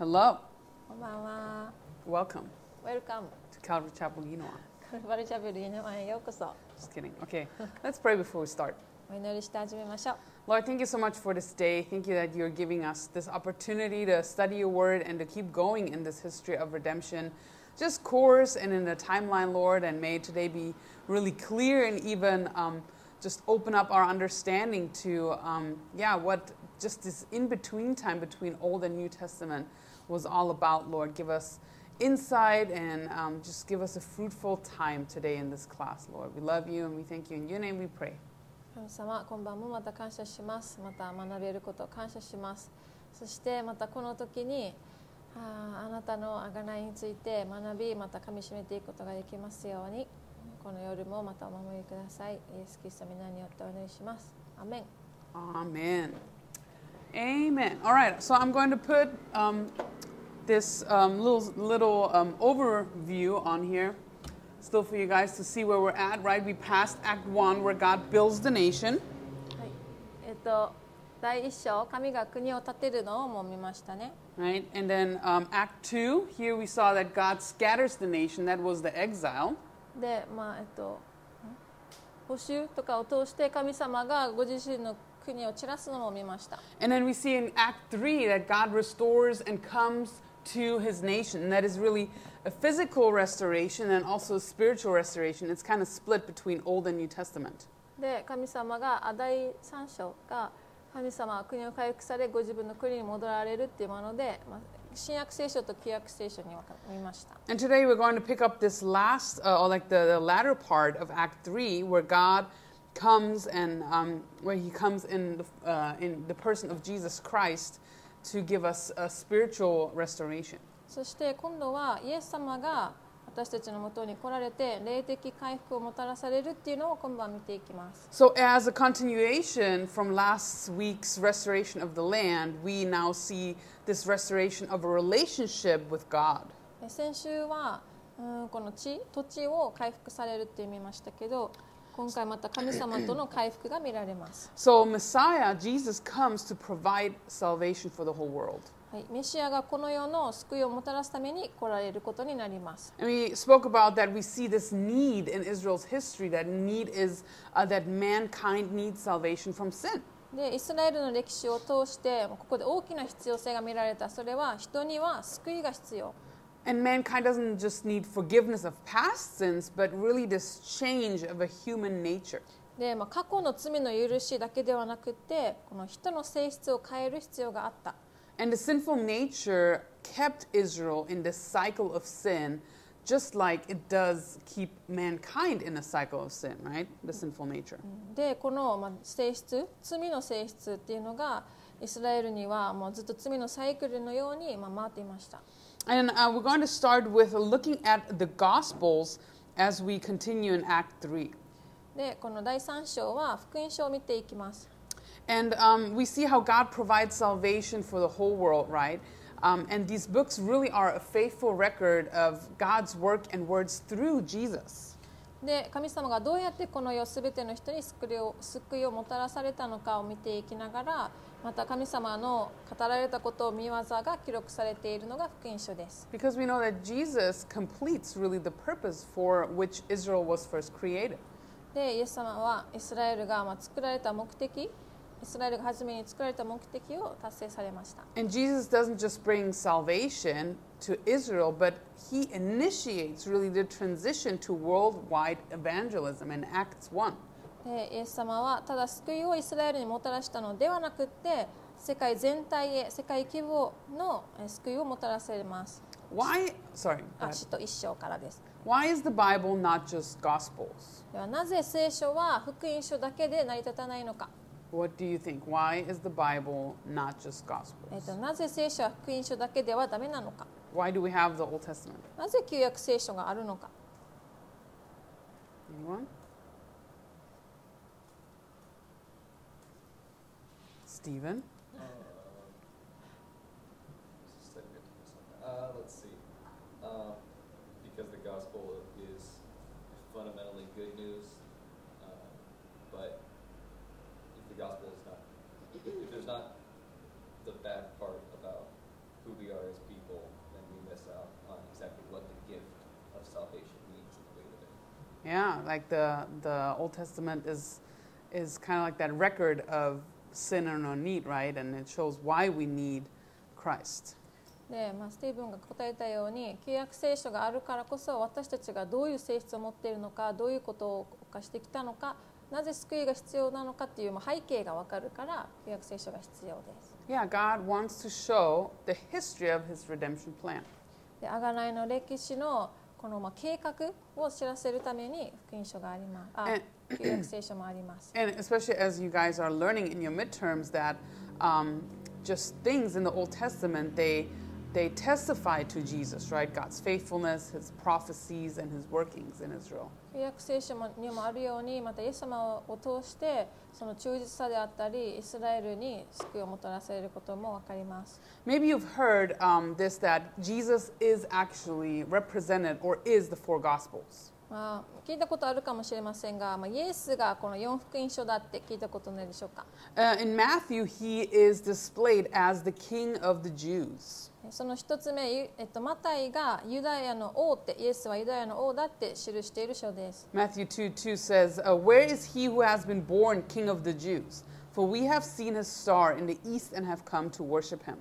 Hello. こんばんは。 Welcome Welcome. to Calvary Chapel Ginoa. カルバルチャペルユニマへようこそ。 Just kidding. Okay, let's pray before we start. お祈りして始めましょう。 Lord, thank you so much for this day. Thank you that you're giving us this opportunity to study your word and to keep going in this history of redemption. Just course and in the timeline, Lord, and may today be really clear and even um, just open up our understanding to, um, yeah, what just this in between time between Old and New Testament Was all about, Lord. Give us insight and um, just give us a fruitful time today in this class, Lord. We love you and we thank you. In your name we pray. 神様、今晩もまた感謝します。また学べることを感謝します。そしてまたこの時に、あーあなたの贖いについて学び、また噛み締めていくことができますように、この夜もまたお守りください。イエス・キリストの皆によってお祈りします。アメン。Amen. Amen. All right, so I'm going to put um, this um, little little um, overview on here, still for you guys to see where we're at. Right, we passed Act One, where God builds the nation, はい。えっと、第一章、神が国を建てるのをもう見ましたね。 right, and then um, Act Two. Here we saw that God scatters the nation. That was the exile. で、まあえっと、ん補修とかを通して神様がご自身の国を散らすのも見ました。 And then we see in Act 3 that God restores and comes to his nation. And that is really a physical restoration and also a spiritual restoration. It's kind of split between Old and New Testament. で、神様があ第三章が神様は国を回復されご自分の国に戻られるっていうもので、まあ、新約聖書と旧約聖書に分か見ました。 And today we're going to pick up this last, uh, or like the, the latter part of Act 3, where God comes and um, where he comes in the, uh, in the person of Jesus Christ to give us a spiritual restoration. そして今度はイエス様が私たちのもとに来られて霊的回復をもたらされるっていうのを今晩見ていきます。So, as a continuation from last week's restoration of the land, we now see this restoration of a relationship with God. え先週はうんこの地土地を回復されるって見ましたけど今回また神様との回復が見られます、So, Messiah, Jesus, comes to provide salvation for the whole world. はい、メシアがこの世の救いをもたらすために来られることになります And we spoke about that we see this need in Israel's history. That need is uh, that mankind needs salvation from sin. でイスラエルの歴史を通してここで大きな必要性が見られたそれは人には救いが必要 And mankind doesn't just need forgiveness of past sins, but really this change of a human nature. で、まあ、過去の罪の許しだけではなくてこの人の性質を変える必要があった And the sinful nature kept Israel in this cycle of sin, just like it does keep mankind in a cycle of sin, right? The sinful nature. でこのまあ性質罪の性質っていうのがイスラエルにはもうずっと罪のサイクルのようにまあ回っていました And uh, we're going to start with looking at the Gospels as we continue in Act 3. でこの第3章は福音書を見ていきます And um, we see how God provides salvation for the whole world, right? Um, and these books really are a faithful record of God's work and words through Jesus. で神様がどうやってこの世すべての人に救いを救いをもたらされたのかを見ていきながら また神様の語られたことを見業が記録されているのが福音書です Because we know that Jesus completes really the purpose for which Israel was first created. でイエス様はイスラエルがまあ作られた目的イスラエルが初めに作られた目的を達成されました And Jesus doesn't just bring salvation to Israel, but he initiates really the transition to worldwide evangelism in Acts 1. でイエス様はただ救いをイスラエルにもたらしたのではなくって世界全体へ世界規模のえ救いをもたらされます Why, sorry, go あ ahead. 使徒一章からです why is the Bible not just Gospels? ではなぜ聖書は福音書だけで成り立たないのか、What do you think? Why is the Bible not just え Gospels? ーとなぜ聖書は福音書だけではダメなのか Why do we have the Old Testament? なぜ旧約聖書があるのか Anyone? Stephen. Uh, let's see. Uh, because the gospel is fundamentally good news, uh, but if the gospel is not, if there's not the bad part about who we are as people, then we miss out on exactly what the gift of salvation means in the way that it. Yeah, like the the Old Testament is is kind of like that record of sin and our need, right? And it shows why we need Christ. で、まあ、スティーブンが答えたように旧約聖書があるからこそ私たちがどういう性質を持っているのかどういうことを犯してきたのかなぜ救いが必要なのかっていうまあ背景がわかるから旧約聖書が必要です。Yeah, God wants to show the history of His redemption plan. で、贖いの歴史のこのまあ計画を知らせるために福音書があります。あえ、旧約聖書もあります。And especially as you guys are learning in your midterms that um, just things in the Old Testament, they, they testify to Jesus, right? God's faithfulness, His prophecies, and His workings in Israel. 旧約聖書にもあるようにまたイエス様を通してその忠実さであったりイスラエルに救いをもたらされることも分かります。 Maybe you've heard um, this that Jesus is actually represented or is the four Gospels. まあ、聞いたことあるかもしれませんが、まあ、イエスがこの4福音書だって聞いたことないでしょうか Uh, in Matthew, he is displayed as the King of the Jews. その一つ目、ゆえっと、マタイがユダヤの王ってイエスはユダヤの王だって記している書です。Matthew 2 2 says, uh, Where is he who has been born King of the Jews? For we have seen his star in the east and have come to worship him.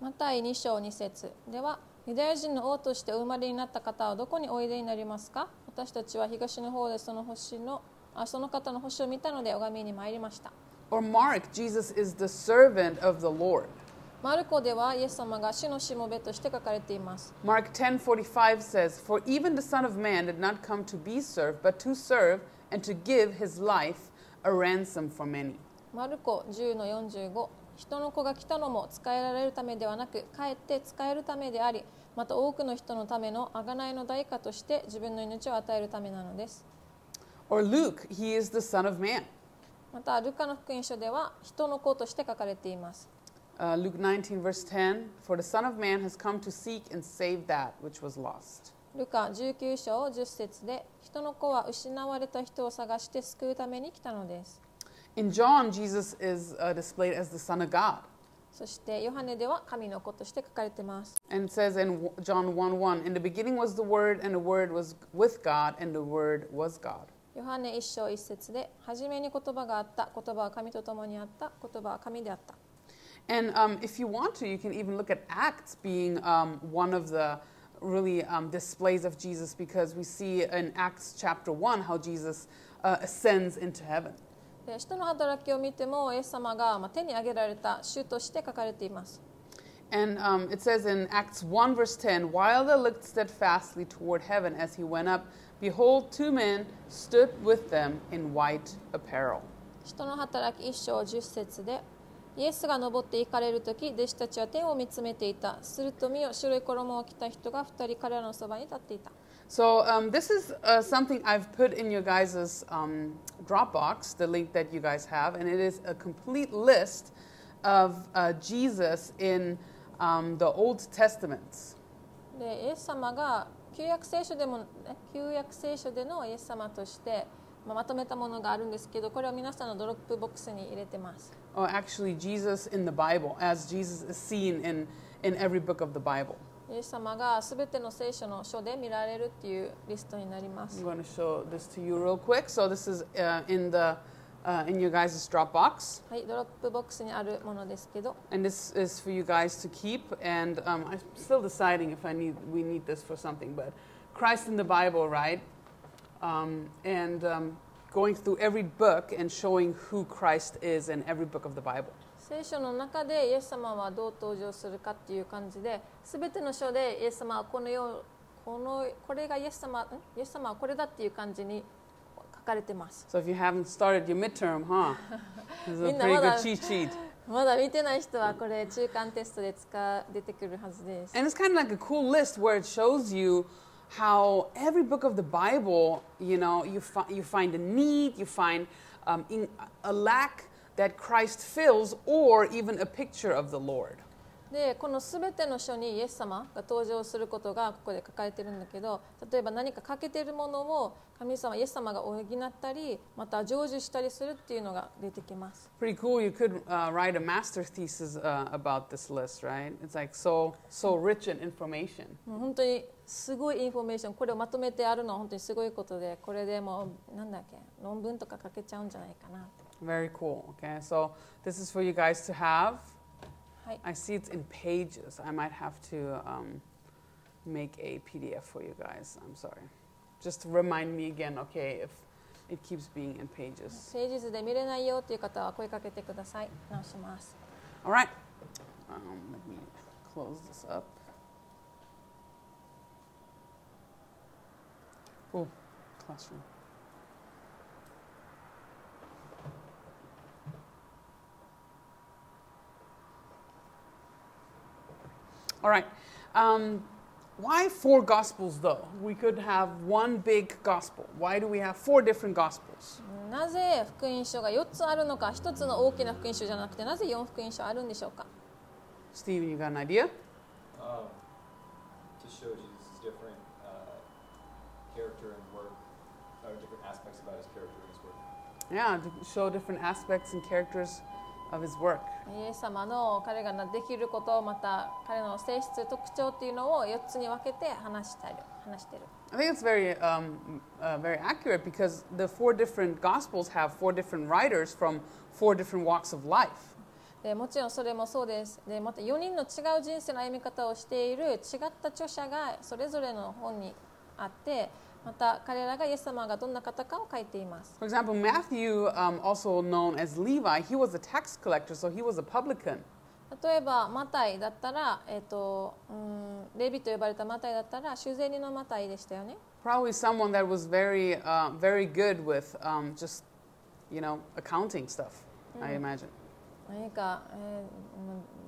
マタイ2章2節ではユダヤ人の王としてお生まれになった方はどこにおいでになりますか私たちは東の方でその星のあその方の星を見たので拝みに参りました。Or Mark, Jesus is the servant of the Lord. マルコではイエス様が主のしもべとして書かれています。Mark 10:45 says, "For even the Son of Man did not come to be served, but to serve and to give his life a ransom for many." マルコ10の45人の子が来たのも使えられるためではなくかえって使えるためでありまた多くの人のための贖いの代価として自分の命を与えるためなのです Or Luke, he is the Son of Man. またルカの福音書では人の子として書かれています Uh, Luke 19 verse 10, "For the Son of Man has come to seek and save that which was lost." ルカ19章10節で人の子は失われた人を探して救うために来たのです In John, Jesus is uh, displayed as the Son of God. そしてヨハネでは神の子として書かれています And it says in w- John 1 1, In the beginning was the Word, and the Word was with God, and the Word was God. ヨハネ1章1節で初めに言葉があった言葉は神と共にあった言葉は神であった And um, if you want to, you can even look at Acts being um, one of the really um, displays of Jesus because we see in Acts chapter 1 how Jesus uh, ascends into heaven. で使徒の働きを見てもイエス様がまあ手に挙げられた主として書かれています And um, it says in Acts 1, verse 10 While they looked steadfastly toward heaven as he went up, behold, two men stood with them in white apparel. 使徒の働き1章10節で イエスが登って行かれる時弟子たちは天を見つめていたすると見よ白い衣を着た人が2人彼らのそばに立っていた So um, this is uh, something I've put in your guys' um, Dropbox, the link that you guys have, and it is a complete list of uh, Jesus in um, the Old Testaments. でイエス様が旧約聖書でもえ旧約聖書でのイエス様として、まとめたものがあるんですけどこれは皆さんのドロップボックスに入れてます Or actually, Jesus in the Bible, as Jesus is seen in, in every book of the Bible. イエス様がすべての聖書の書で見られるっていうリストになります I'm going to show this to you real quick. So this is uh, in the uh, in your guys' Dropbox, はい、ドロップボックスにあるものですけど and this is for you guys to keep. And um, I'm still deciding if I need we need this for something. But Christ in the Bible, right? Um, and um, going through every book and showing who Christ is in every book of the Bible. 聖書の中でイエス様はどう登場するかっていう感じですべての書でイエス様はこのようこのこれがイエス様んイエス様はこれだっていう感じに書かれてます So if you haven't started your midterm, huh? This is a みんな pretty まだ good cheat sheet. まだ見てない人はこれ中間テストで使出てくるはずです And it's kind of like a cool list where it shows you how every book of the Bible, you know, you, fi- you find a need, you find um, in, a lack that Christ fills, or even a picture of the Lord. でこの全ての書にイエス様が登場することがここで書かれてるんだけど例えば何か欠けてるものを神様イエス様が補ったりまた成就したりするっていうのが出てきます Pretty cool. You could uh, write a master thesis uh, about this list, right? It's like so so rich in information. 本当にすごいインフォメーションこれをまとめてあるのは本当にすごいことでこれでもうなんだっけ論文とか書けちゃうんじゃないかな Very cool. Okay, so this is for you guys to have. はい I see it's in pages. I might have to um, make a PDF for you guys. I'm sorry. Just remind me again, okay, if it keeps being in pages. ページ図で見れないよっていう方は声かけてください直します All right. Um, let me close this up. Oh, classroom. All right. Um, why four gospels though? We could have one big gospel. Why do we have four different gospels? なぜ福音書が4つあるのか1つの大きな福音書じゃなくてなぜ4福音書あるんでしょうか Steven, you got an idea? Um, to show Jesus' different uh, character and work, or different aspects about his character and his work. Yeah, to show different aspects and characters Of his work. イエス様の彼ができることまた彼の性質特徴っていうのを4つに分けて話したり話してる I think it's very, um, uh, very accurate because the four different gospels have four different writers from four different walks of life. でもちろんそれもそうですでまた4人の違う人生の歩み方をしている違った著者がそれぞれの本にあってまた彼らがイエス様がどんな方かを書いています For example, Matthew, um, also known as Levi, he was a tax collector, so he was a publican. 例えばマタイだったら、えーとうん、レビと呼ばれたマタイだったら修税人のマタイでしたよね Probably someone that was very, uh, very good with um, just, you know, accounting stuff, I imagine. 何か、えーうん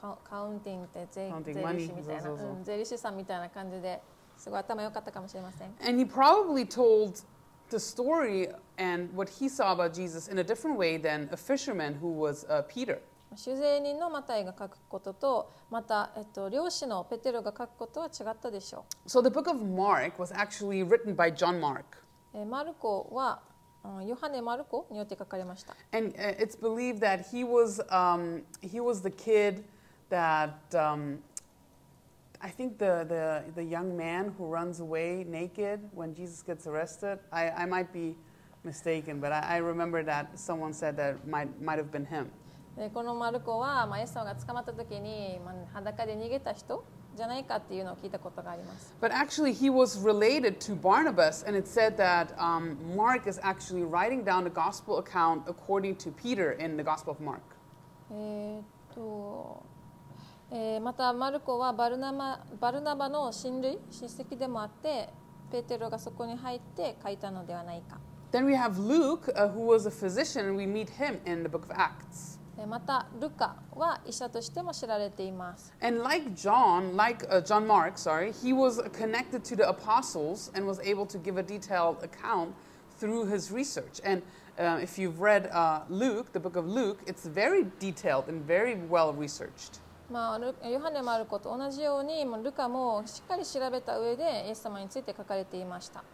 カカウンティングって税理士みたいな税理士さんみたいな感じですごい頭良かったかもしれません And he probably told the story and what he saw about Jesus in a different way than a fisherman who was uh, Peter. 修税人のマタイが書くこととまた、えっと、漁師のペテロが書くことは違ったでしょ So the book of Mark was actually written by John Mark. マルコはうんヨハネ・マルコによって書かれました And uh, it's believed that he was, um, he was the kid that, um, I think the, the, the young man who runs away naked when Jesus gets arrested. I, I might be mistaken, but I, I remember that someone said that might, might have been him. でこのマルコは、まあ、イエス様が捕まった時に、まあ、裸で逃げた人じゃないかっていうのを聞いたことがあります But actually, he was related to Barnabas, and it said that um, Mark is actually writing down the gospel account according to Peter in the Gospel of Mark. えーっと えーまたマルコはバルナババルナバの親類親戚でもあってペテロがそこに入って書いたのではないか Then we have Luke, uh, who was a physician, and we meet him in the book of Acts. でまたルカは医者としても知られています And like John, like uh, John Mark, sorry, he was connected to the apostles and was able to give a detailed account through his research. And uh, if you've read uh, Luke, the book of Luke, it's very detailed and very well researched. まあ、ルヨハネ・マルコと同じようにもうルカもしっかり調べた上でイエス様について書かれていました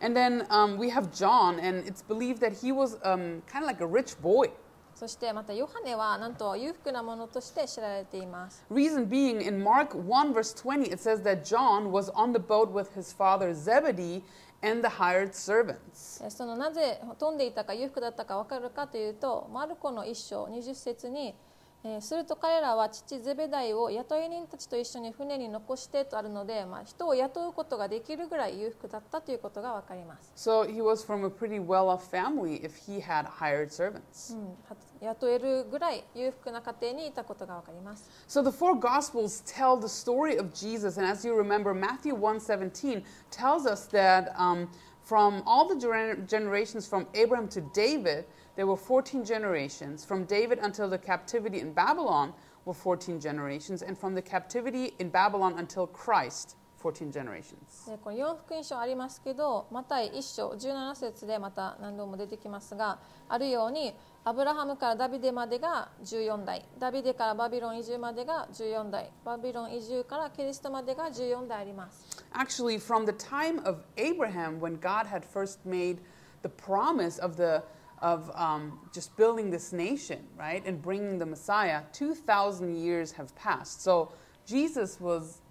And then um, we have John, and it's believed that he was um, kind of like a rich boy. そしてまたヨハネはなんと裕福なものとして知られています Reason being, in Mark 1, verse 20, it says that John was on the boat with his father Zebedee and the hired servants. えそのなぜ飛んでいたか裕福だったか分かるかというとマルコの一章20節に、えーすると彼らは父ゼベダイを雇い人たちと一緒に船に残してとあるので、まあ、人を雇うことができるぐらい裕福だったということが分かります、So he was from a pretty well off family if he had hired servants. うん、は雇えるぐらい裕福な家庭にいたことが分かります So the four gospels tell the story of Jesus, and as you remember, Matthew 1:17 tells us that um, from all the gener- generations from Abraham to David, there were 14 generations. From David until the captivity in Babylon were 14 generations, and from the captivity in Babylon until Christ 14 generations. でこの4福音書ありますけどマタイ1章17節でまた何度も出てきますがあるようにアブラハムからダビデまでが14代ダビデからバビロン移住までが14代バビロン移住からキリストまでが14代あります Actually, from the time of Abraham, when God had first made the promise of the of um, just building this nation, right, and bringing the Messiah, 2,000 years have passed. So Jesus was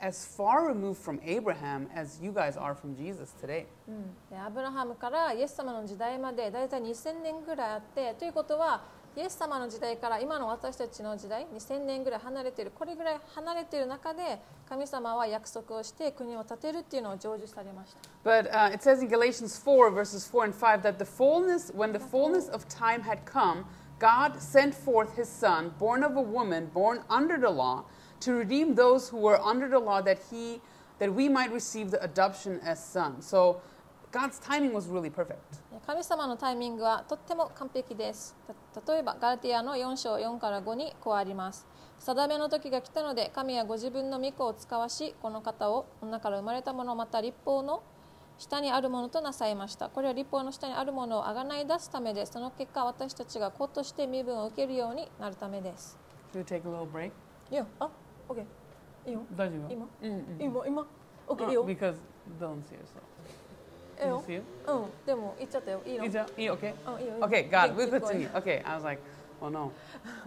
as far removed from Abraham as you guys are from Jesus today. でアブラハムからイエス様の時代までだいたい2000年ぐらいあってということは イエス様の時代から今の私たちの時代2000年ぐらい離れているこれぐらい離れている中で神様は約束をして国を建てるっていうのを成就されました But uh, it says in Galatians 4, verses 4 and 5, that the fullness, when the fullness of time had come, God sent forth his son, born of a woman, born under the law, to redeem those who were under the law, that he, that we might receive the adoption as sons. So God's timing was really perfect. 神様のタイミングはとっても完璧です。た例えばガラティアの4章4から5にこうあります。定めの時が来たので神はご自分の御子を使わしこの方を女から生まれたものまた立法の下にあるものとなさいました。これは立法の下にあるものをあがない出すためでその結果私たちが子として身分を受けるようになるためです。Should we take a little break? いいよ。あ OK いいよ。大丈夫？今うんうん。今？今？OK いい Uh, よ。because you see it? うんでも言っちゃったよいいの Is that- you okay? うんいいよいいよ Okay, got it. Keep- We keep continue. going. Okay, I was like, oh no.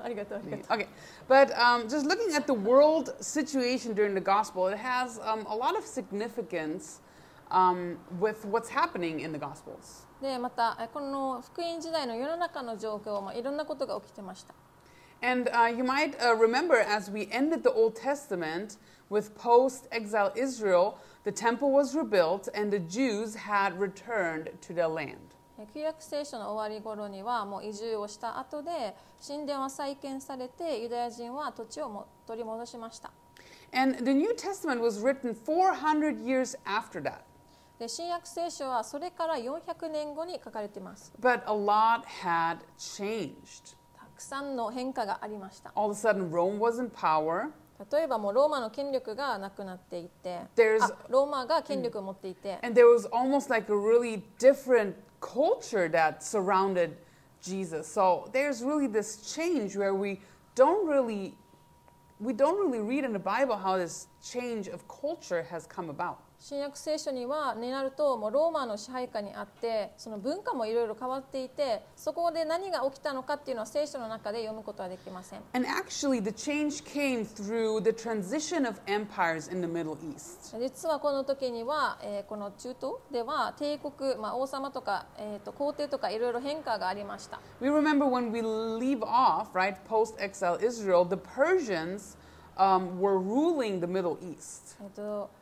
ありがとうありがとう Okay, but um, just looking at the world situation during the gospel, it has um, a lot of significance um, with what's happening in the gospels. でまたえこの福音時代の世の中の状況もいろんなことが起きてました And uh, you might uh, remember as we ended the Old Testament with post exile Israel, the temple was rebuilt and the Jews had returned to their land. え旧約聖書の終わり頃にはもう移住をした後で神殿は再建されてユダヤ人は土地をも取り戻しました And the New Testament was written 400 years after that. で新約聖書はそれから400年後に書かれています But a lot had changed. たくさんの変化がありました All of a sudden, Rome was in power. 例えばもうローマの権力がなくなっていて There's- あローマが権力を持っていて、 And there was almost like a really different culture that surrounded Jesus. So there's really this change where we don't really we don't really read in the Bible how this change of culture has come about. 新約聖書にはになるともうローマの支配下にあってその文化もいろいろ変わっていてそこで何が起きたのかっていうのは聖書の中で読むことはできません And actually the change came through the transition of empires in the Middle East. 実はこの時には、えーこの中東では帝国、まあ、王様とか、えー、と皇帝とかいろいろ変化がありました We remember when we leave off, right, post exile Israel, the Persians um, were ruling the Middle East. えっ、とえ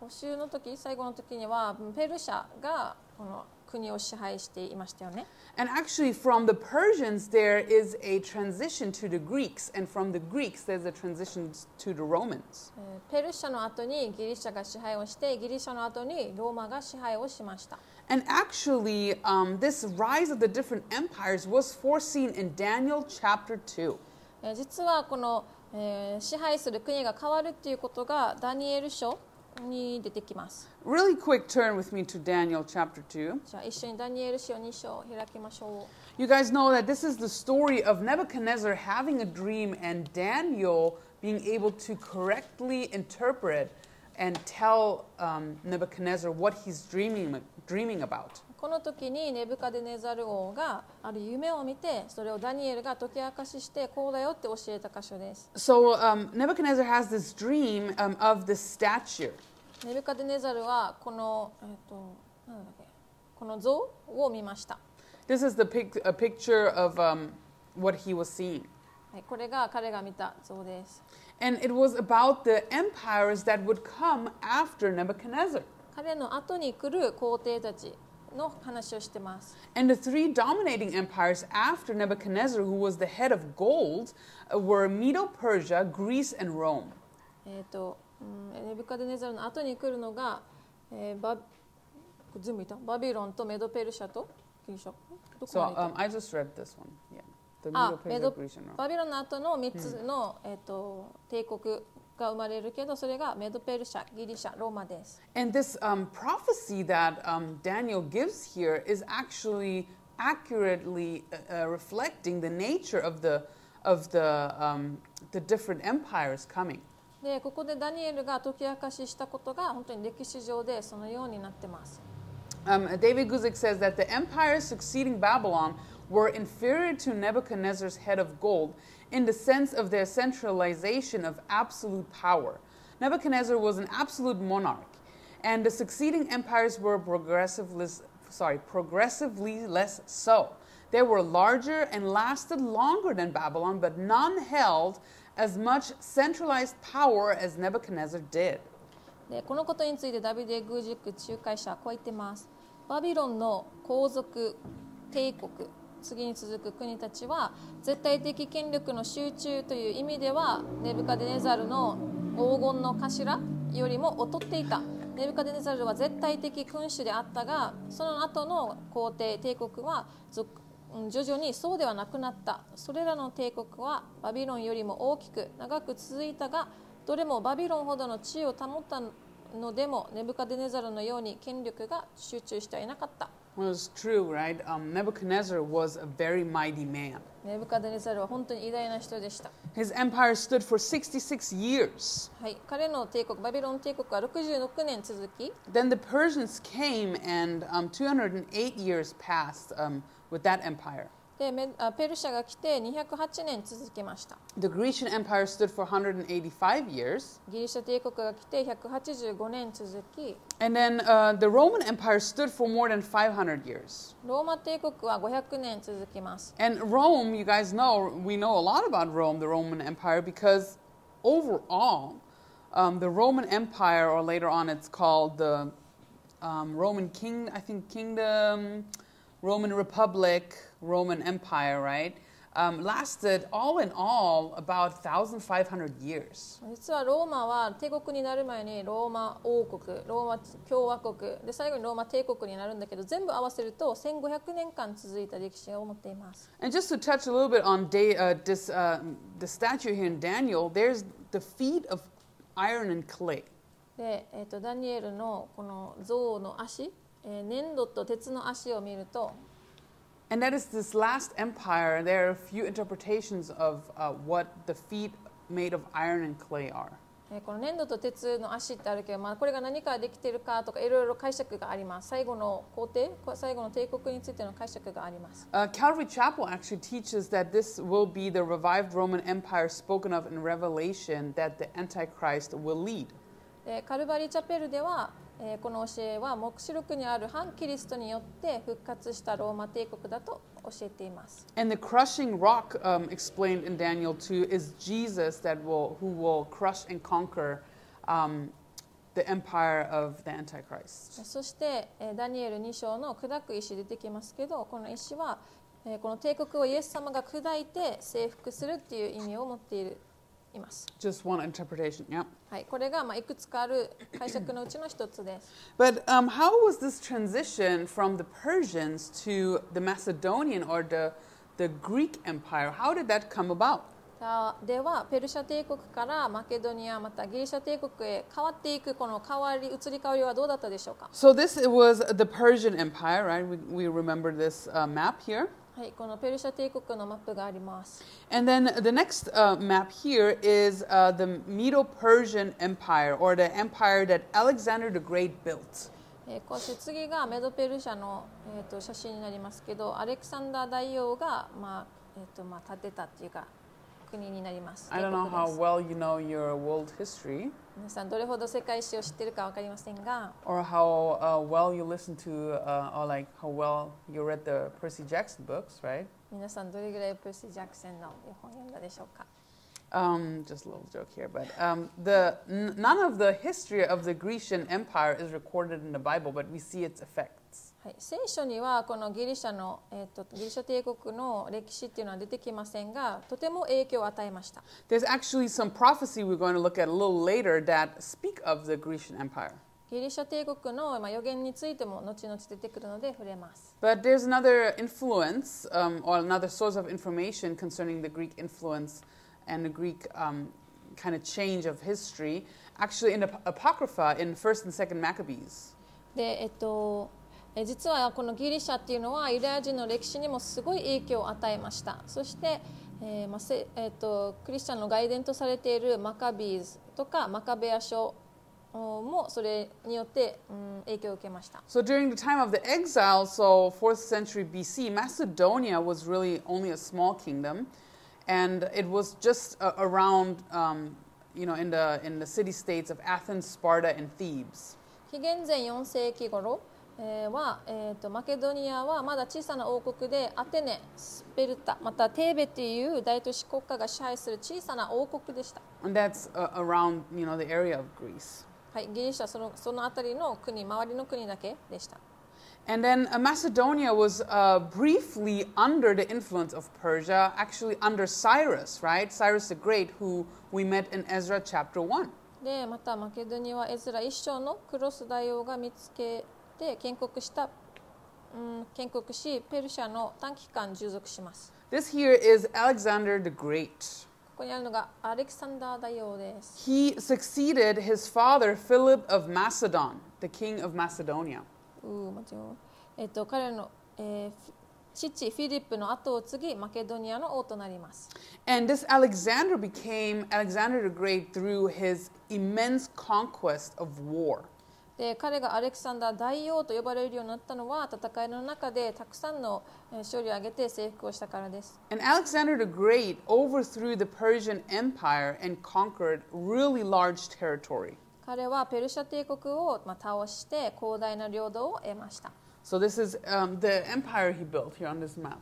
補修の時最後の時にはペルシャがこの国を支配していましたよね And actually, from the Persians, there is a transition to the Greeks, and from the Greeks, there's a transition to the Romans. えーペルシャの後にギリシャが支配をしてギリシャの後にローマが支配をしました And actually, um, this rise of the different empires was foreseen in Daniel chapter 2. えー実はこの、えー支配する国が変わるっていうことがダニエル書に出てきます Really quick turn with me to Daniel chapter 2. じゃあ一緒にダニエル書2章を開きましょう You guys know that this is the story of Nebuchadnezzar having a dream and Daniel being able to correctly interpret and tell um, Nebuchadnezzar what he's dreaming, dreaming about. この時にネブカデネザル王がある夢を見てそれをダニエルが解き明かししてこうだよって教えた箇所です So um, Nebuchadnezzar has this dream um, of this statue. ネブカデネザルはこの,、えー、となんだっけこの像を見ました、This is the pic- a picture of um, what he was seeing. はい、これが彼が見た像です And it was about the empires that would come after Nebuchadnezzar. 彼の後に来る皇帝たちの話をしてます And the three dominating empires after Nebuchadnezzar, who was the head of gold, uh, were Medo Persia, Greece, and Rome. えーとうん、ネブカデネザルの後に来るのが、えーバ全部いたバビロンとメドペルシャとギリシャ So um, I just read this one. Yeah. The Ah, Medo Persia, Greece, and Rome. バビロンの後の3つの、えー、と帝国が生まれるけどそれがメドペルシャギリシャローマです And this um, prophecy that um, Daniel gives here is actually accurately uh, uh, reflecting the nature of the, of the, um, the different empires coming. でここでダニエルが解き明かししたことが本当に歴史上でそのようになってます Um, David Guzik says that the empires succeeding Babylon were inferior to Nebuchadnezzar's head of gold in the sense of their centralization of absolute power. Nebuchadnezzar was an absolute monarch, and the succeeding empires were progressively, sorry, progressively less so. They were larger and lasted longer than Babylon, but none held as much centralized power as Nebuchadnezzar did. でこのことについてダビデ・グージック仲介者はこう言ってますバビロンの皇族帝国 次に続く国たちは絶対的権力の集中という意味ではネブカデネザルの黄金の頭よりも劣っていた。ネブカデネザルは絶対的君主であったがその後の皇帝帝国は徐々にそうではなくなった。それらの帝国はバビロンよりも大きく長く続いたがどれもバビロンほどの地位を保ったのでもネブカデネザルのように権力が集中してはいなかった。Well, it's true, right? Um, Nebuchadnezzar was a very mighty man. ネブカデネザルは本当に偉大な人でした、 His empire stood for 66 years. はい、彼の帝国バビロン帝国は66年続き Then the Persians came, and um, 208 years passed um, with that empire. でメあペルシャが来て208年続きました The Grecian Empire stood for 185 years. ギリシャ帝国が来て185年続き And then uh, the Roman Empire stood for more than 500 years. ローマ帝国は500年続きます And Rome, you guys know, we know a lot about Rome, the Roman Empire, because overall, um, the Roman Empire, or later on it's called the um, Roman King, I think Kingdom, Roman Republic, Roman Empire, right? Um, lasted all in all about 1,500 years. 実はローマは帝国になる前にローマ王国ローマ共和国で最後にローマ帝国になるんだけど全部合わせると1500年間続いた歴史を持っています And just to touch a little bit on da- uh, this, uh, the statue here in Daniel, there's the feet of iron and clay. で、えー、とダニエルのこの象の足、えー粘土と鉄の足を見ると And that is this last empire. There are a few interpretations of uh, what the feet made of iron and clay are. えーこの粘土と鉄の足ってあるけど、まあ、これが何からできているかとかいろいろ解釈があります最後の皇帝こ最後の帝国についての解釈があります Uh, Calvary Chapel actually teaches that this will be the revived Roman Empire spoken of in Revelation that the Antichrist will lead. でカルバリーチャペルでは、えーこの教えは黙示録にある反キリストによって復活したローマ帝国だと教えています And the crushing rock um, explained in Daniel 2 is Jesus that will, who will crush and conquer um, the empire of the Antichrist. そして、えーダニエル2章の砕く石出てきますけどこの石は、えーこの帝国をイエス様が砕いて征服するっていう意味を持っているいます、 Just one interpretation, yeah. はい、これが、まあ、いくつかある解釈のうちの一つです But um, how was this transition from the Persians to the Macedonian or the, the Greek Empire? How did that come about? さあではペルシャ帝国からマケドニアまたギリシャ帝国へ変わっていくこの変わり移り変わりはどうだったでしょうか So this was the Persian Empire, right? We, we remember this uh, map here. はい、このペルシャ帝国のマップがあります。And then the next uh, map here is uh, the Medo-Persian Empire, or the empire that Alexander the Great built. えーこうして次がメドペルシャの、えー、と写真になりますけど、アレクサンダー大王が、まあえーとまあ、建てたっていうか国になります。I don't know 帝 how well you know your world history, 皆さんどれほど世界史を知っているかわかりませんが、 or how uh, well you listen to, uh, or like how well you read the Percy Jackson books, right? 皆さんどれぐらいプーシー・ジャクセンの絵本を読んだでしょうか。 Um, just a little joke here, but um, the n- none of the history of the Grecian Empire is recorded in the Bible, but we see its effects. はい、聖書にはこのギリシャの、えー、とギリシャ帝国の歴史っていうのは出てきませんがとても影響を与えました There's actually some prophecy we're going to look at a little later that speak of the Grecian Empire. ギリシャ帝国の、まあ、予言についても後々出てくるので触れます But there's another influence um, or another source of information concerning the Greek influence and the Greek um, kind of change of history, actually in the Apocrypha in 1st and 2nd Maccabees. で、えっと、え実はこのギリシャっていうのはユダヤ人の歴史にもすごい影響を与えましたそして、えーまあせえっとクリスチャンの外伝とされているマカビーズとかマカベア書おもそれによって、うん、影響を受けました So during the time of the exile, so 4th century BC, Macedonia was really only a small kingdom, and it was just uh, around, um, you know, in the in the city states of Athens, Sparta, and Thebes. 紀元前4世紀頃えーは、えー、とマケドニアはまだ小さな王国でアテネ、スペルタまたテーベという大都市国家が支配する小さな王国でした、And that's uh, around, you know, the area of Greece. はい、ギリシャそのその辺りの国周りの国だけでした And then uh, Macedonia was uh, briefly under the influence of Persia, actually under Cyrus, right? Cyrus the Great, who we met in Ezra chapter 1. でまたマケドニアはエズラ一章のクロス大王が見つけて建国した、うん、建国しペルシャの短期間従属します This here is Alexander the Great. ここにあるのがアレキサンダー大王です He succeeded his father Philip of Macedon, the king of Macedonia. うー間違うえっと彼の、えーフ父フィリップの後を継ぎマケドニアの王となります And this Alexander became Alexander the Great through his immense conquest of war. で彼がアレキサンダー大王と呼ばれるようになったのは戦いの中でたくさんのえー勝利を挙げて征服をしたからです And Alexander the Great overthrew the Persian Empire and conquered really large territory. 彼はペルシャ帝国を、まあ、倒して広大な領土を得ました So this is um, the empire he built here on this map.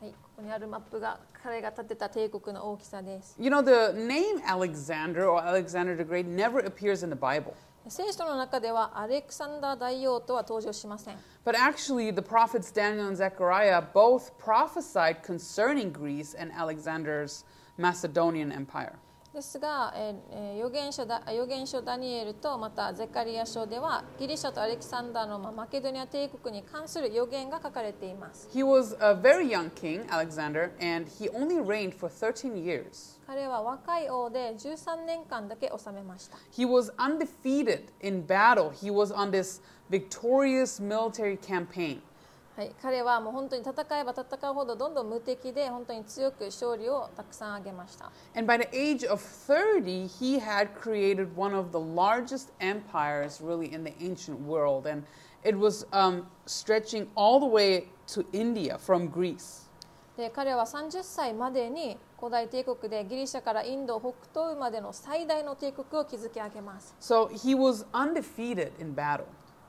はい、ここにあるマップが彼が建てた帝国の大きさです。You know, the name Alexander or Alexander the Great never appears in the Bible. 聖書の中ではアレクサンダー大王とは登場しません。But actually, the prophets Daniel and Zechariah both prophesied concerning Greece and Alexander's Macedonian empire. ですが、えーえー預言者だ預言書ダニエルとまたゼカリア書ではギリシャとアレキサンダーのまあマケドニア帝国に関する預言が書かれています。He was a very young king, Alexander, and he only reigned for 13 years. 彼は若い王で13年間だけ治めました。He was undefeated in battle. He was on this victorious military campaign. はい、彼はもう本当に戦えば戦うほどどんどん無敵で本当に強く勝利をたくさん挙げました。And by the age of 30, he had created one of the largest empires really in the ancient world. And it was um, stretching all the way to India from Greece. で彼は30歳までに古代帝国でギリシャからインド北東までの最大の帝国を築き上げます So he was undefeated in battle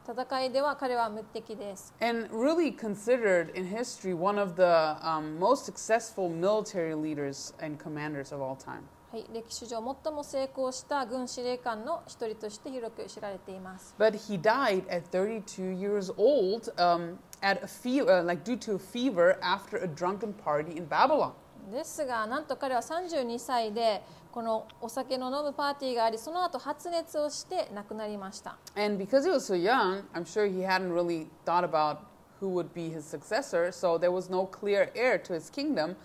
戦いでは彼は無敵です and really considered in history one of the um, most successful military leaders and commanders of all time. はい、歴史上最も成功した軍司令官の一人として広く知られています But he died at 32 years old um, at a fever, like due to a fever after a drunken party in Babylon. ですがなんと彼は32歳でこのお酒の飲むパーティーがありその後発熱をして亡くなりました And because he was so young, I'm sure he hadn't really thought about who would be his successor, so there was no clear heir to his kingdom.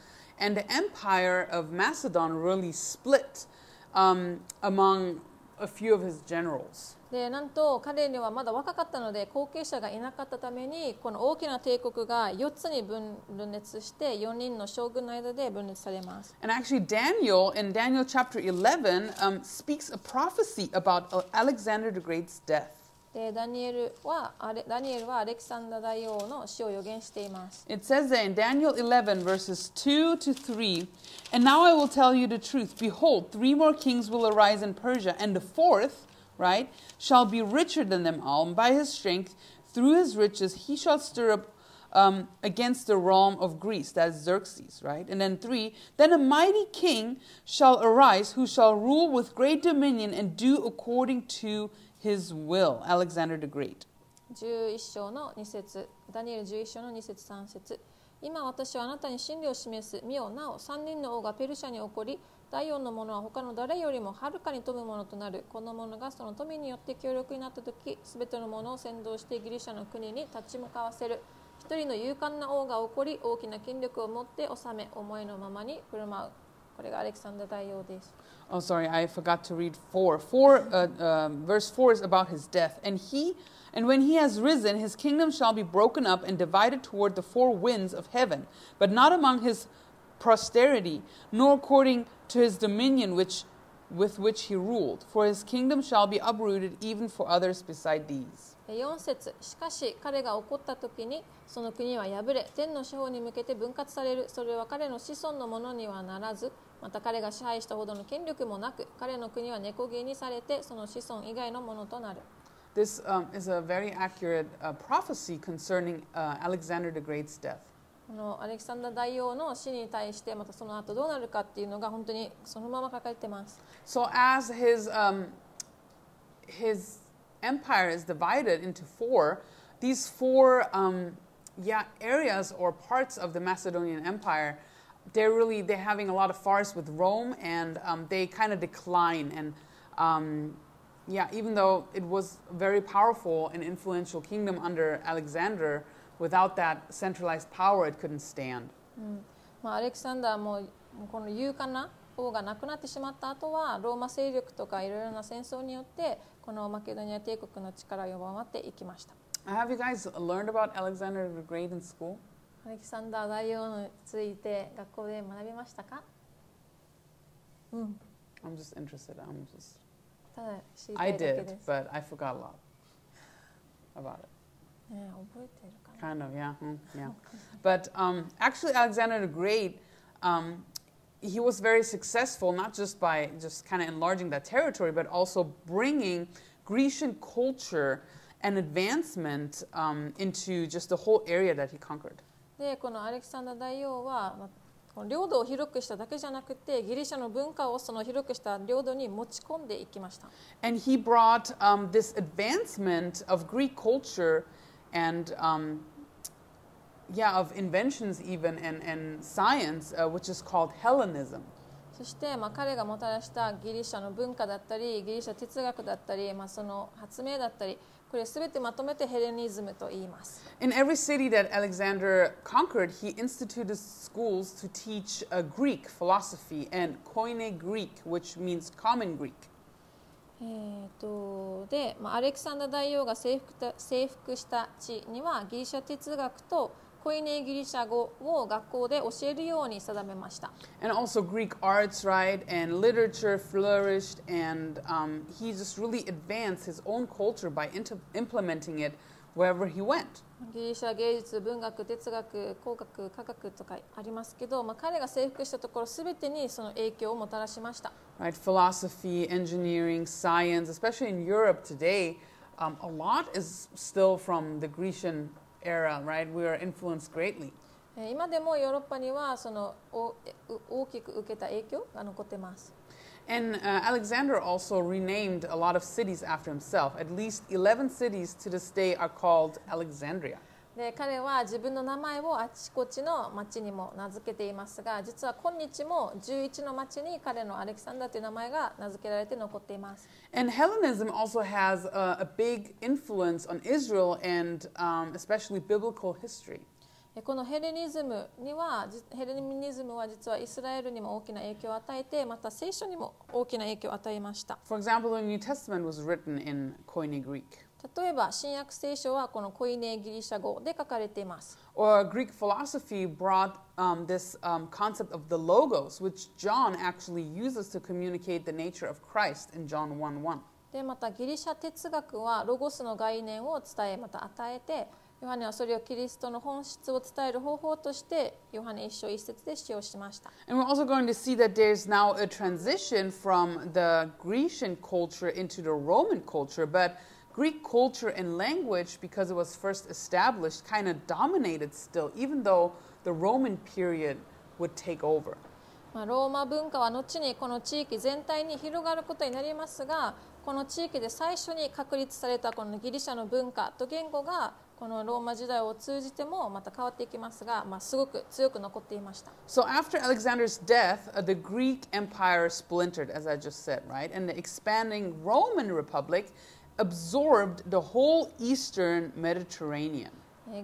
And the empire of Macedon really split um, among a few of his generals. でなんと彼にはまだ若かったので後継者がいなかったためにこの大きな帝国が4つに分分裂して4人の将軍の間で分裂されます And actually, Daniel, in Daniel chapter 11, um, speaks a prophecy about uh, Alexander the Great's death. でダニエルはアレダニエルはアレキサンダー大王の死を予言しています It says there in Daniel 11, verses 2 to 3 And now I will tell you the truth. Behold, three more kings will arise in Persia, and the fourth, right, shall be richer than them all. And by his strength, through his riches, he shall stir up um, against the realm of Greece. That's Xerxes, right? And then three, then a mighty king shall arise who shall rule with great dominion and do according to his will. Alexander the Great. 11章の2節ダニエル11章の2節3節。今私はあなたに真理を示す見よなお3人の王がペルシャに起こり第4の者は他の誰よりもはるかに富むものとなる。この者がその富によって強力になった時すべての者を先導してギリシャの国に立ち向かわせる。一人の勇敢な王が起こり大きな権力を持って治め思いのままに振る舞う。これがアレクサンダー大王です。Oh, sorry, I forgot to read four. Four, uh, um, verse four is about his death, and he, and when he has risen, his kingdom shall be broken up and divided toward the four winds of heaven, but not among his posterity, nor according to his dominion which, with which he ruled. For his kingdom shall be uprooted even for others beside these. 4節しかし彼が怒った時にその国は破れ天の司法に向けて分割されるそれは彼の子孫のものにはならず また彼が支配したほどの権力もなく彼の国は猫毛にされてその子孫以外のものとなる This um, is a very accurate uh, prophecy concerning uh, Alexander the Great's death. このアレキサンダー大王の死に対してまたその後どうなるかっていうのが本当にそのまま書かれてます So as his um, his empire is divided into four, these four um, yeah areas or parts of the Macedonian Empire, they're really they're having a lot of farce with Rome, and um, they kind of decline. And um, yeah, even though it was a very powerful and influential kingdom under Alexander, without that centralized power, it couldn't stand. まあ、アレキサンダーももうこの勇敢な王が亡くなってしまった後はローマ勢力とかいろいろな戦争によってこのマケドニア帝国の力が弱まっていきました Have you guys learned about Alexander the Great in school? アレキサンダー大王について学校で学びましたかうん I'm just interested. I'm just. ただ知りた I いだけ did, です、 but I forgot a lot about it. ね、覚えてるかな Kind of, yeah, mm, yeah. But um, actually, Alexander the Great, um, he was very successful not just by just kind of enlarging that territory, but also bringing Grecian culture and advancement um, into just the whole area that he conquered. でこのアレキサンダー大王は、領土を広くしただけじゃなくてギリシャの文化をその広くした領土に持ち込んでいきました And he brought um, this advancement of Greek culture and, um, yeah, of inventions even and, and science, uh, which is called Hellenism. そして、まあ、彼がもたらしたギリシャの文化だったりギリシャ哲学だったり、まあ、その発明だったりこれ全てまとめてヘレニズムと言います In every city that Alexander conquered, he instituted schools to teach uh, Greek philosophy and Koine Greek, which means common Greek. えーとで、まあ、アレキサンダー大王が征服た征服した地にはギリシャ哲学とコイネギリシャ語を学校で教えるように定めました。And also Greek arts, right? And literature flourished, and um, he just really advanced his own culture by implementing it wherever he went. ギリシャ芸術、文学、哲学、工学、科学とかありますけど、まあ、彼が征服したところすべてにその影響をもたらしました。right? Philosophy, engineering, science, especially in Europe today, um, a lot is still from the Grecian era, right? We are influenced greatly. えー今でもヨーロッパにはそのおえう大きく受けた影響が残っています。 And uh, Alexander also renamed a lot of cities after himself. At least 11 cities to this day are called Alexandria. で彼は自分の名前をあちこちの町にも名付けていますが実は今日も11の町に彼のアレキサンダーという名前が名付けられて残っています And Hellenism also has a, a big influence on Israel and um, especially biblical history. えこのヘレニズムにはじヘレニズムは実はイスラエルにも大きな影響を与えてまた聖書にも大きな影響を与えました For example, the New Testament was written in Koine Greek. 例えば新約聖書はこのコイネギリシャ語で書かれています Or Greek philosophy brought um, this um, concept of the logos, which John actually uses to communicate the nature of Christ in John 1 1. でまたギリシャ哲学はロゴスの概念を伝えまた与えてヨハネはそれをキリストの本質を伝える方法としてヨハネ一章一節で使用しました And we're also going to see that there's now a transition from the Grecian culture into the Roman culture, but Greek culture and language, because it was first established, kind of dominated still, even though the Roman period would take over. まあ、ローマ文化は後にこの地域全体に広がることになりますがこの地域で最初に確立されたこのギリシャの文化と言語がこのローマ時代を通じてもまた変わっていきますが、まあ、すごく強く残っていました So after Alexander's death, uh, the Greek empire splintered, as I just said, right? And the expanding Roman Republic absorbed the whole eastern Mediterranean.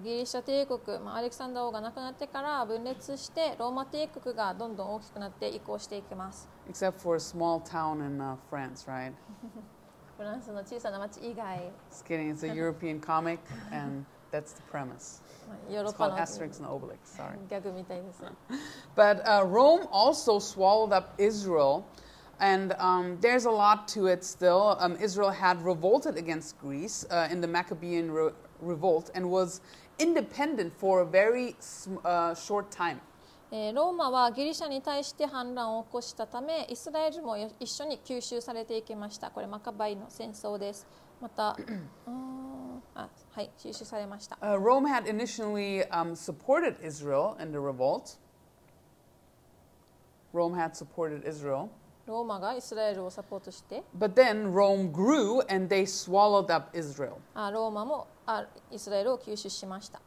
ギリシャ帝国、まあ、アレクサンダー王が亡くなってから分裂してローマ帝国がどんどん大きくなって移行していきます。Except for a small town in、uh, France, right? フランスの小さな町以外。Just kidding, it's a European comic and that's the premise. It's called Asterix and Obelix, sorry. ギャグみたいですね。But、uh, Rome also swallowed up Israel. And um, there's a lot to it still. Um, Israel had revolted against Greece uh, in the Maccabean re- revolt and was independent for a very uh, short time. ローマはギリシャに対して反乱を起こしたためイスラエルも一緒に吸収されていきましたこれマカバイの戦争ですまたあはい吸収されました、uh, Rome had initially、um, supported Israel in the revolt. Rome had supported Israel. ローマがイスラエルをサポートして But then Rome grew and they swallowed up Israel. あローマもあイスラエルを吸収しました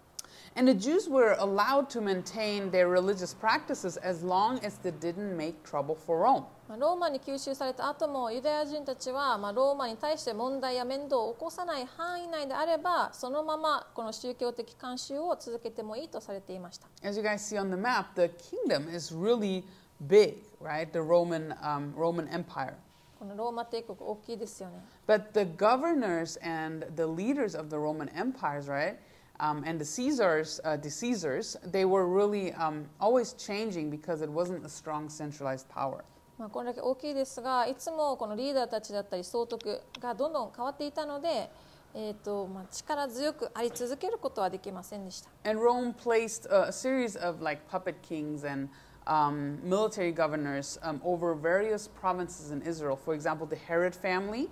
And the Jews were allowed to maintain their religious practices as long as they didn't make trouble for Rome. まあローマに吸収された後もユダヤ人たちは、まあ、ローマに対して問題や面倒を起こさない範囲内であればそのままこの宗教的慣習を続けてもいいとされていました As you guys see on the map, the kingdom is really big, right? The Roman, um, Roman Empire. このローマ帝国大きいですよね But the governors and the leaders of the Roman empires, right? Um, and the Caesars, uh, the Caesars, they were really um, always changing because it wasn't a strong centralized power. まあ、これだけ大きいですがいつもこのリーダーたちだったり総督がどんどん変わっていたので、えーとまあ、力強くあり続けることはできませんでした And Rome placed a, a series of like puppet kings and um, military governors um, over various provinces in Israel. For example, the Herod family.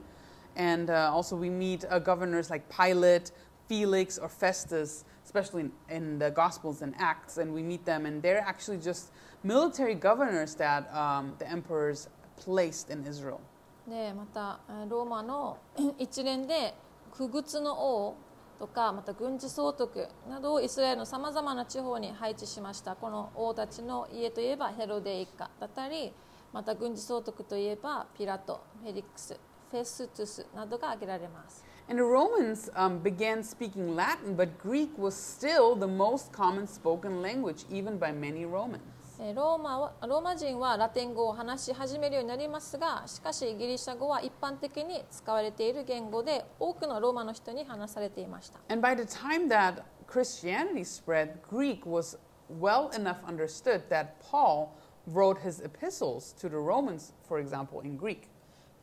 And uh, also, we meet uh, governors like Pilate, Felix, or Festus, especially in, in the Gospels and Acts. And we meet them, and they're actually just military governors that um, the emperors placed in Israel. でまたえーローマの一連で傀儡の王 とかまた軍事総督などをイスラエルのさまざまな地方に配置しましたこの王たちの家といえばヘロデ一家だったりまた軍事総督といえばピラトフェリックスフェストゥスなどが挙げられます And the Romans um, began speaking Latin, but Greek was still the most common spoken language, even by many Romans. えローマはローマ人はラテン語を話し始めるようになりますがしかしギリシャ語は一般的に使われている言語で多くのローマの人に話されていました And by the time that Christianity spread, Greek was well enough understood that Paul wrote his epistles to the Romans, for example, in Greek.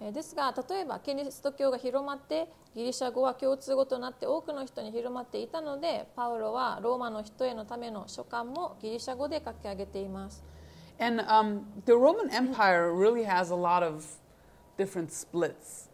えーですが例えばキリスト教が広まってギリシャ語は共通語となって多くの人に広まっていたのでパウロはローマの人へのための書簡もギリシャ語で書き上げています And um, the Roman Empire really has a lot of different splits.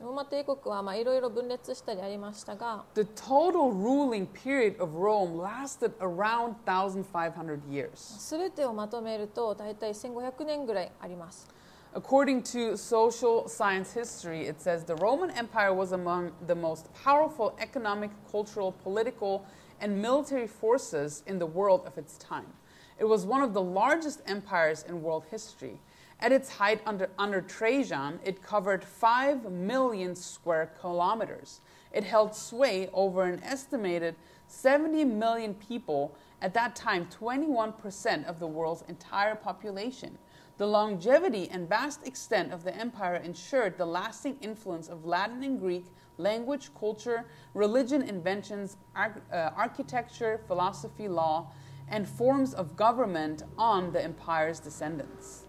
ローマ帝国はまあいろいろ分裂したりありましたが The total ruling period of Rome lasted around 1,500 years. 全てをまとめると大体1500年ぐらいあります According to social science history, it says the Roman Empire was among the most powerful economic, cultural, political, and military forces in the world of its time. It was one of the largest empires in world history. At its height under, under Trajan, it covered 5 million square kilometers. It held sway over an estimated 70 million people, at that time, 21% of the world's entire population. The longevity and vast extent of the empire ensured the lasting influence of Latin and Greek language, culture, religion, inventions, arch- uh, architecture, philosophy, law, and forms of government on the empire's descendants.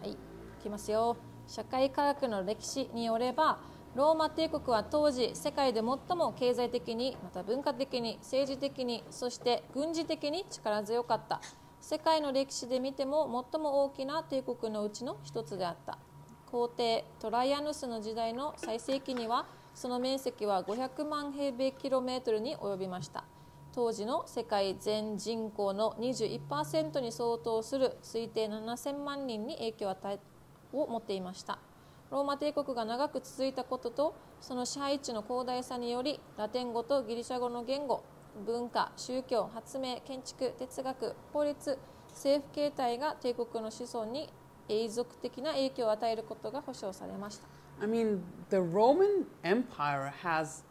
はい、いきますよ。社会科学の歴史によれば、ローマ帝国は当時世界で最も経済的に、また文化的に、政治的に、そして軍事的に力強かった。 世界の歴史で見ても最も大きな帝国のうちの一つであった。皇帝トライアヌスの時代の最盛期には、その面積は500万平米キロメートルに及びました。当時の世界全人口の21%に相当する推定7000万人に影響を与えを持っていましたローマ帝国が長く続いたこととその支配地の広大さによりラテン語とギリシャ語の言語文化宗教発明建築哲学法律政府形態が帝国の子孫に永続的な影響を与えることが保証されました I mean, the Roman Empire has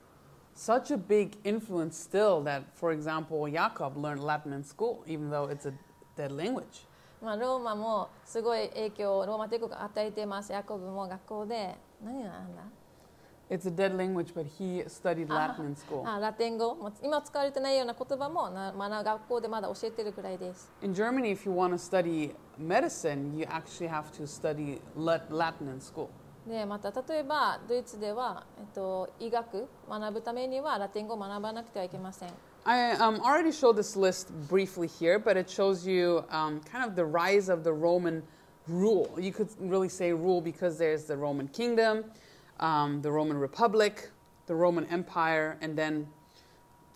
such a big influence still that, for example, Jakob learned Latin in school, even though it's a dead language. まあ、ローマもすごい影響をローマ帝国が与えていますヤコブも学校で何なんだ It's a dead language, but he studied Ah. Latin in school. あラテン語もう今使われてないような言葉もな学学校でまだ教えてるくらいです In Germany, if you want to study medicine, you actually have to study Lat- Latin in school. でまた例えばドイツでは、えっと、医学学ぶためにはラテン語を学ばなくてはいけません I um, already showed this list briefly here, but it shows you um, kind of the rise of the Roman rule. You could really say rule because there's the Roman kingdom, um, the Roman Republic, the Roman Empire, and then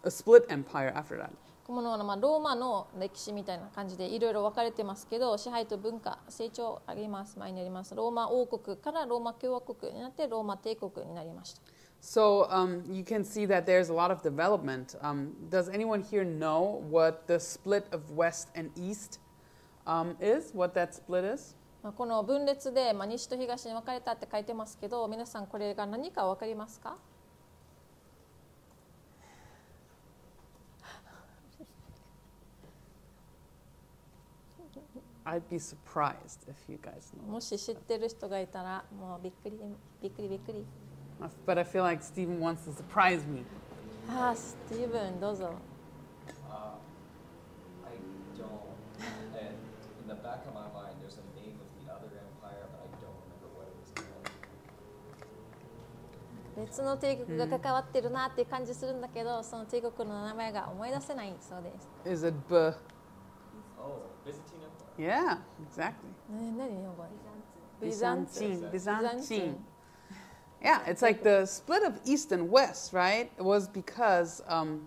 a split empire after that. このまあローマの歴史みたいな感じでいろいろ分かれてますけど支配と文化成長あります前にありますローマ王国からローマ共和国になってローマ帝国になりました So um, you can see that there's a lot of development. Um, does anyone here know what the split of West and East um, is? What that split is? まあこの分裂で、まあ、西と東に分かれたって書いてますけど皆さんこれが何か分かりますか？I'd be surprised if you guys know. もし知ってる人がいたらもうびっくりびっくりびっくり But I feel like Stephen wants to surprise me. ああスティーブンどうぞ別の帝国が関わってるなっていう感じするんだけど、その帝国の名前が思い出せないそうです。 Is it B? Oh, Byzantine Empire. Yeah, exactly. ね、何日本語 Byzantine. Byzantine. Byzantine. Yeah, it's like the split of East and West, right? It was because um,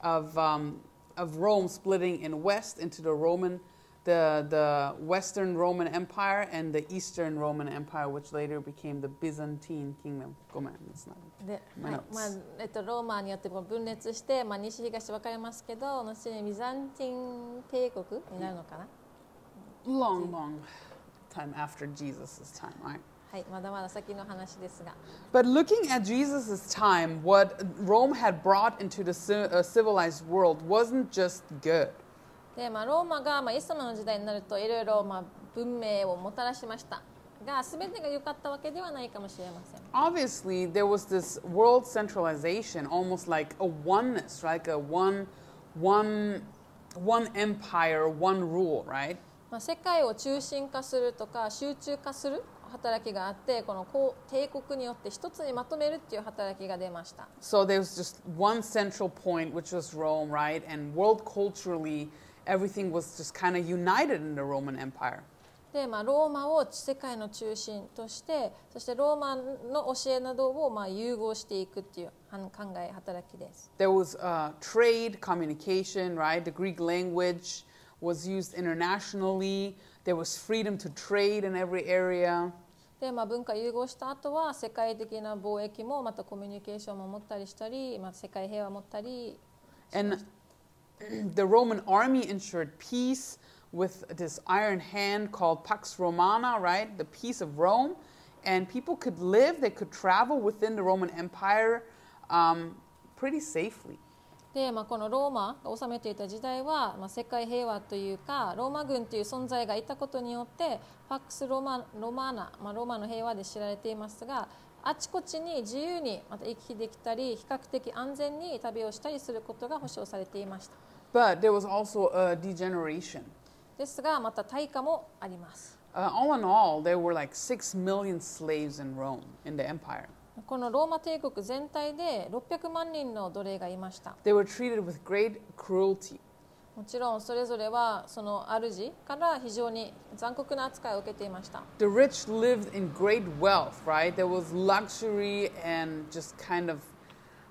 of, um, of Rome splitting in West into the Roman, the, the Western Roman Empire and the Eastern Roman Empire, which later became the Byzantine kingdom. Go man, that's not. で、 My はい notes. まあえっと、ローマによってこう分裂して、まあ、西東分かれますけど後にビザンティン帝国になるのかな、 Long, long time after Jesus' time, right? はい、まだまだ先の話ですが But looking at Jesus' time, what Rome had brought into the ci- uh, civilized world wasn't just good. で、まあ、ローマが、まあ、イエス様の時代になるといろいろ、まあ、文明をもたらしましたが全てが良かったわけではないかもしれません Obviously, there was this world centralization, almost like a oneness, like a one, one, one empire, one rule, right? まあ、世界を中心化するとか集中化する働きがあってこのこう帝国によって一つにまとめるっていう働きが出ました So there was just one central point, which was Rome, right? And world culturally, everything was just kind of united in the Roman Empire. で、まあ、ローマを世界の中心としてそしてローマの教えなどをまあ融合していくっていうはん考え働きです There was uh, trade, communication, right? The Greek language was used internationally. There was freedom to trade in every area. で、まあ、文化融合した後は世界的な貿易もまたコミュニケーションも持ったりしたり、まあ、世界平和を持ったり And the Roman army ensured peace with this iron hand called Pax Romana, right? The peace of Rome. And people could live, they could travel within the Roman Empire um, pretty safely. で、まあ、このローマが治めていた時代は、まあ、世界平和というかローマ軍という存在がいたことによってパックスローマロマーナ、まあ、ローマの平和で知られていますが あちこちに自由にまた行き来できたり比較的安全に旅をしたりすることが保障されていました But there was also a degeneration. ですがまた対価もあります Uh, all in all, there were like six million slaves in Rome, in the empire. このローマ帝国全体で600万人の奴隷がいました They were treated with great cruelty. もちろんそれぞれはその主から非常に残酷な扱いを受けていました The rich lived in great wealth, right? There was luxury and just kind of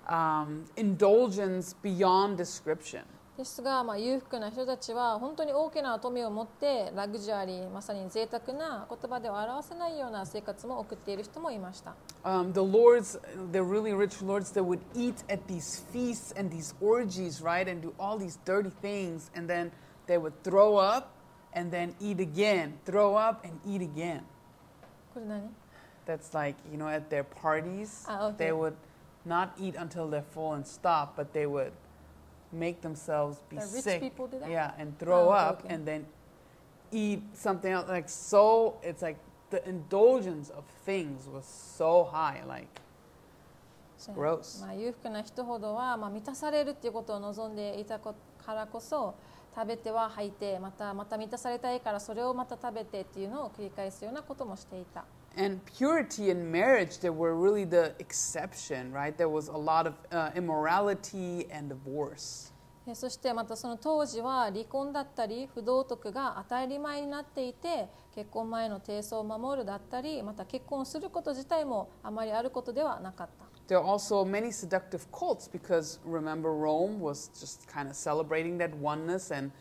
um, indulgence beyond description. ですが、まあ、裕福な人たちは本当に大きな富を持ってラグジュアリーまさに贅沢な言葉では表せないような生活も送っている人もいました Um, the lords, the really rich lords, they would eat at these feasts and these orgies, right? And do all these dirty things. And then they would throw up and then eat again, throw up and eat again. これ何 That's like, you know, at their parties, Ah, okay. they would not eat until they're full and stop, but they would make themselves be The rich sick. people do that? Yeah, and throw Oh, up okay. and then eat something else. Like so, it's like the indulgence of things was so high. Like. まあ、裕福な人ほどは、まあ、満たされるっていうことを望んでいたこからこそ食べては吐いてまたまた満たされたいからそれをまた食べてっていうのを繰り返すようなこともしていた And purity in marriage, they were really the exception, right? There was a lot of uh, immorality and divorce. えそしてまたその当時は離婚だったり不道徳が当たり前になっていて結婚前の貞操を守るだったりまた結婚すること自体もあまりあることではなかった There are also many seductive cults because remember, Rome was just kind of celebrating that oneness and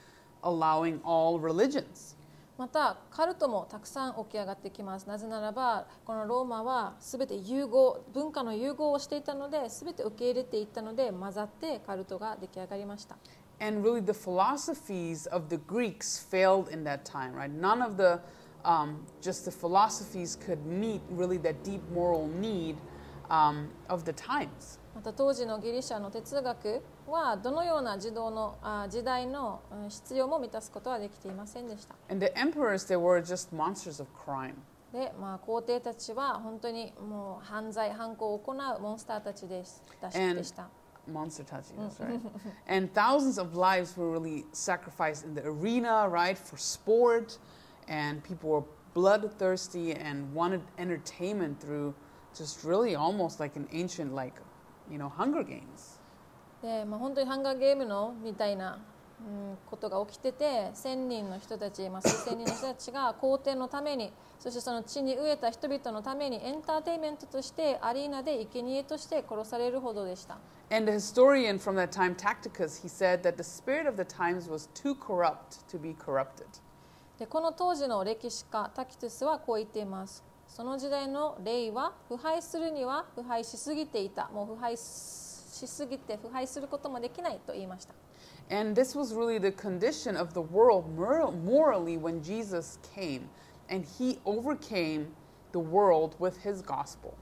allowing all religions. またカルトもたくさん起き上がってきますなぜならばこのローマは全て融合文化の融合をしていたので全て受け入れていったので混ざってカルトが出来上がりました And really, the philosophies of the Greeks failed in that time, right? None of the um, just the philosophies could meet really that deep moral need um, of the times. また当時のギリシャの哲学はどのような時代のあ時代のうん必要も満たすことはできていませんでした And the emperors, they were just monsters of crime. で、まあ、皇帝たちは本当にもう犯罪犯行を行うモンスターたちでし And- た。Monster touchy, that's right. and thousands of lives were really sacrificed in the arena, right, for sport. And people were bloodthirsty and wanted entertainment through just really almost like an ancient, like, you know, Hunger Games. で、まあ、本当にハンガーゲームのみたいな、うん、ことが起きてて1000人の人たち、まあ、数千人の人たちが皇帝のためにそしてその地に飢えた人々のためにエンターテインメントとしてアリーナで生贄として殺されるほどでした。And the historian from that time, Tacticus, he said that the spirit of the times was too corrupt to be corrupted. でこの当時の歴史家タキトゥスはこう言っていますその時代の霊は腐敗するには腐敗しすぎていたもう腐敗しすぎて腐敗することもできないと言いました And this was really the condition of the world mor- morally when Jesus came. And he overcame the world with his gospel.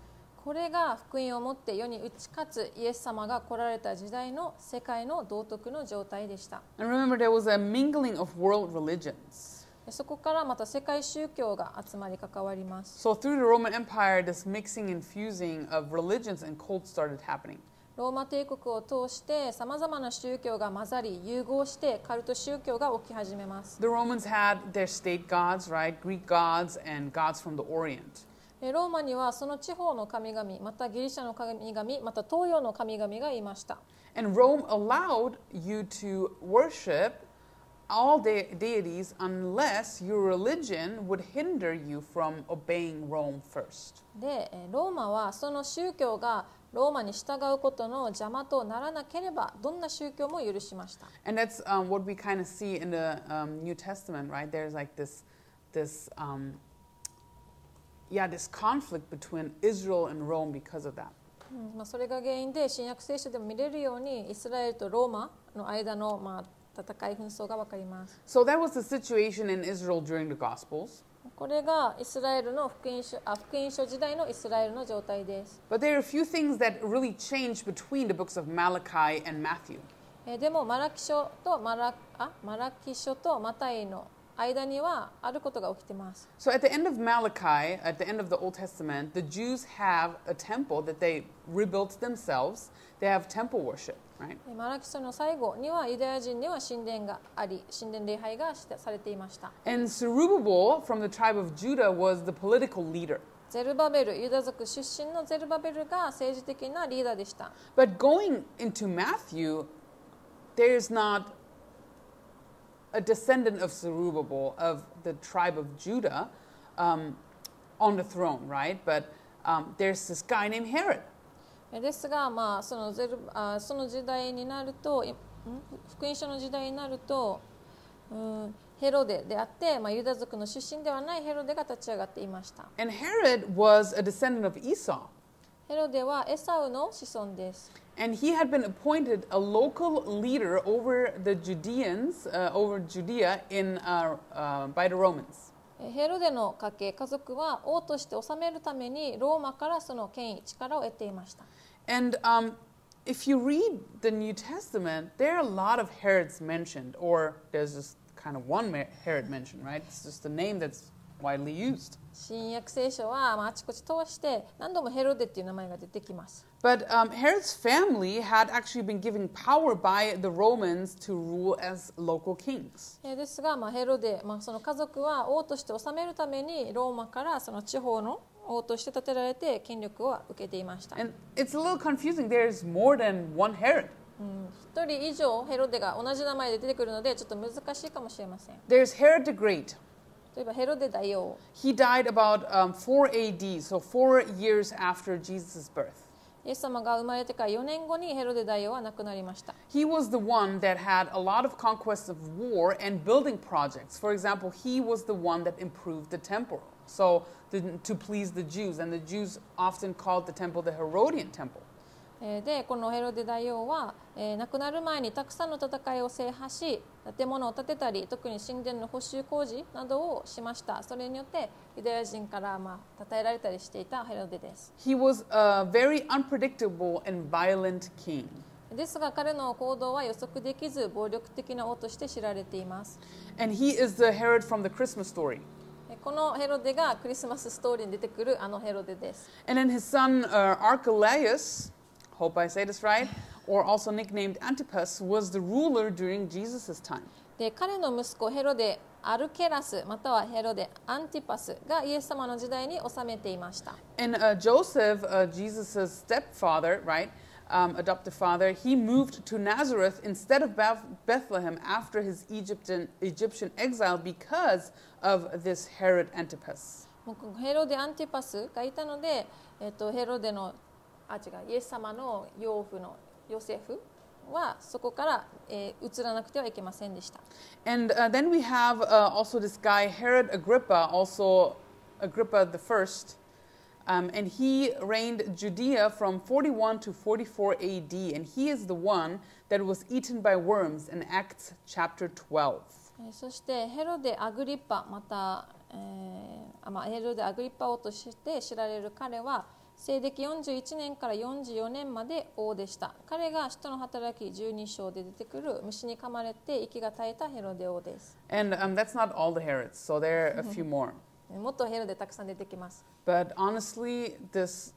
これが福音をもって世に打ち勝つイエス様が来られた時代の世界の道徳の状態でした And remember, there was a mingling of world religions. でそこからまた世界宗教が集まり関わります So, through the Roman Empire, this mixing and fusing of religions and cults started happening. ローマ帝国を通してさまざまな宗教が混ざり融合してカルト宗教が起き始めます The Romans had their state gods, right? Greek gods and gods from the Orient. でローマにはその地方の神々またギリシャの神々また東洋の神々がいました And Rome allowed you to worship all de- deities unless your religion would hinder you from obeying Rome first. でえーローマはその宗教がローマに従うことの邪魔とならなければどんな宗教も許しました And that's um, what we kind of see in the um, New Testament, right? There's like this, this, um, yeah, this conflict between Israel and Rome because of that. うんまあ、それが原因で新約聖書でも見れるようにイスラエルとローマの間の、まあ、戦い紛争が分かります So that was the situation in Israel during the Gospels. これがイスラエルの福音書あ福音書時代のイスラエルの状態です But there are a few things that really changed between the books of Malachi and Matthew. えーでもマラキ書とマラあマラキ書とマタイの間にはあることが起きてます So at the end of Malachi, at the end of the Old Testament, the Jews have a temple that they rebuilt themselves. They have temple worship, Right? マラキ書の最後にはユダヤ人には神殿があり、神殿礼拝がされていました。And Zerubbabel from the tribe of Judah was the political leader. ゼルバベル、ユダ族出身のゼルバベルが政治的なリーダーでした。But going into Matthew, there's not a descendant of Zerubbabel, of the tribe of Judah, um, on the throne, right? But um, there's this guy named Herod. えーですが、まあ、そのゼルあその時代になると福音書の時代になるとうんヘロデであって、まあ、ユダ族の出身ではないヘロデが立ち上がっていました And Herod was a descendant of Esau. ヘロデはエサウの子孫です And he had been appointed a local leader over the Judeans, uh, over Judea in, uh, uh, by the Romans. えーヘロデの家系家族は王として治めるためにローマからその権威力を得ていました And um, if you read the New Testament, there are a lot of Herods mentioned, or there's just kind of one Herod mentioned, right? It's just a name that's widely used. 新約聖書は、まあ、あちこち通して何度もヘロデっていう名前が出てきます。But um, Herod's family had actually been given power by the Romans to rule as local kings. えーですが、まあ、ヘロデ、まあ、その家族は王として治めるためにローマからその地方の王として建てられて権力を受けていました。 And it's a little confusing. There's more than one Herod. うん一人以上ヘロデが同じ名前で出てくるのでちょっと難しいかもしれません。 There's Herod the Great. 例えばヘロデ大王。 He died about um, 4 AD, so four years after Jesus' birth. イエス様が生まれてから4年後にヘロデ大王は亡くなりました。 He was the one that had a lot of conquests of war and building projects. For example, he was the one that improved the temple. So, the, to please the Jews, and the Jews often called the temple the Herodian temple. えーでこのヘロデ大王は、えー亡くなる前にたくさんの戦いを制覇し建物を建てたり特に神殿の補修工事などをしましたそれによってユダヤ人から、まあ、称えられたりしていたヘロデです He was a very unpredictable and violent king. ですが彼の行動は予測できず暴力的な王として知られています And he is the Herod from the Christmas story. えこのヘロデがクリスマスストーリーに出てくるあのヘロデです And then his son uh, Archelaus, hope I say this right, or also nicknamed Antipas, was the ruler during Jesus' time. で彼の息子ヘロデアルケラスまたはヘロデアンティパスがイエス様の時代に治めていました And uh, Joseph, uh, Jesus' stepfather, right, um, adoptive father, he moved to Nazareth instead of Beth- Bethlehem after his Egyptian, Egyptian exile because of this Herod Antipas. もうこのヘロデ・アンティパスがいたので、えっとヘロデの あ違うイエス様の養父のヨセフはそこから、えー移らなくてはいけませんでした。And uh, then we have uh, also this guy, Herod Agrippa, also Agrippa the first. Um, and he reigned Judea from 41 to 44 AD. And he is the one that was eaten by worms in Acts chapter 12. えーそしてヘロデ・アグリッパまた、えーあまあ、ヘロデ・アグリッパ王として知られる彼は西暦41年から44年まで王でした彼が使徒の働き12章で出てくる虫に噛まれて息が絶えたヘロデ王です And um, that's not all the Herods, so there are a few more. もっとヘロデたくさん出てきます But honestly, this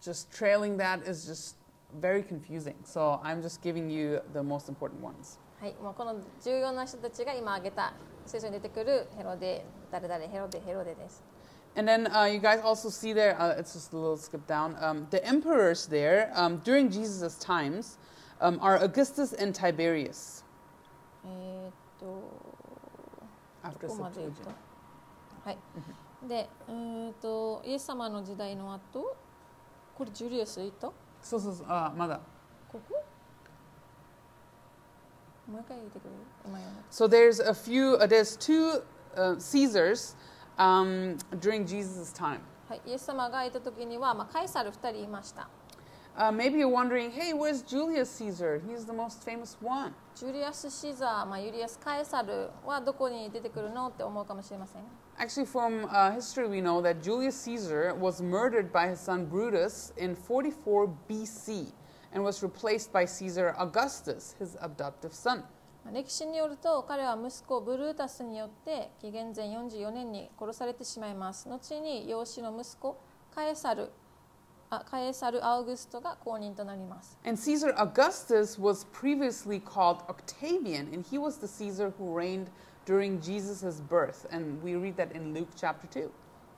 just trailing that is just very confusing. So I'm just giving you the most important ones. はい、もうこの重要な人たちが今挙げた聖書に出てくるヘロデ、誰々、ヘロデ、ヘロデです。And then uh, you guys also see there, uh, it's just a little skip down, um, the emperors there um, during Jesus' times um, are Augustus and Tiberius えーっと、 after ここまで言う Septuagint. と。はい。で、うーんと、イエス様の時代の後、これジュリアスいた So, so, so, uh, まだここもう一回言ってくれる今読んだ So there's a few, uh, there's two uh, Caesars um, during Jesus' time. はい、イエス様がいた時には、まあ、カエサル2人いました。 Uh, maybe you're wondering, hey, where's Julius Caesar? He's the most famous one. ジュリアス・シザー、まあ、ユリアス・カエサルはどこに出てくるのって思うかもしれません。 Actually, from uh, history, we know that Julius Caesar was murdered by his son Brutus in 44 BC and was replaced by Caesar Augustus, his adoptive son. 歴史によると彼は息子ブルータスによって紀元前44年に殺されてしまいます後に養子の息子カエサルあカエサル・アウグストが公認となります And Caesar Augustus was previously called Octavian, and he was the Caesar who reigned during Jesus' birth. And we read that in Luke chapter 2.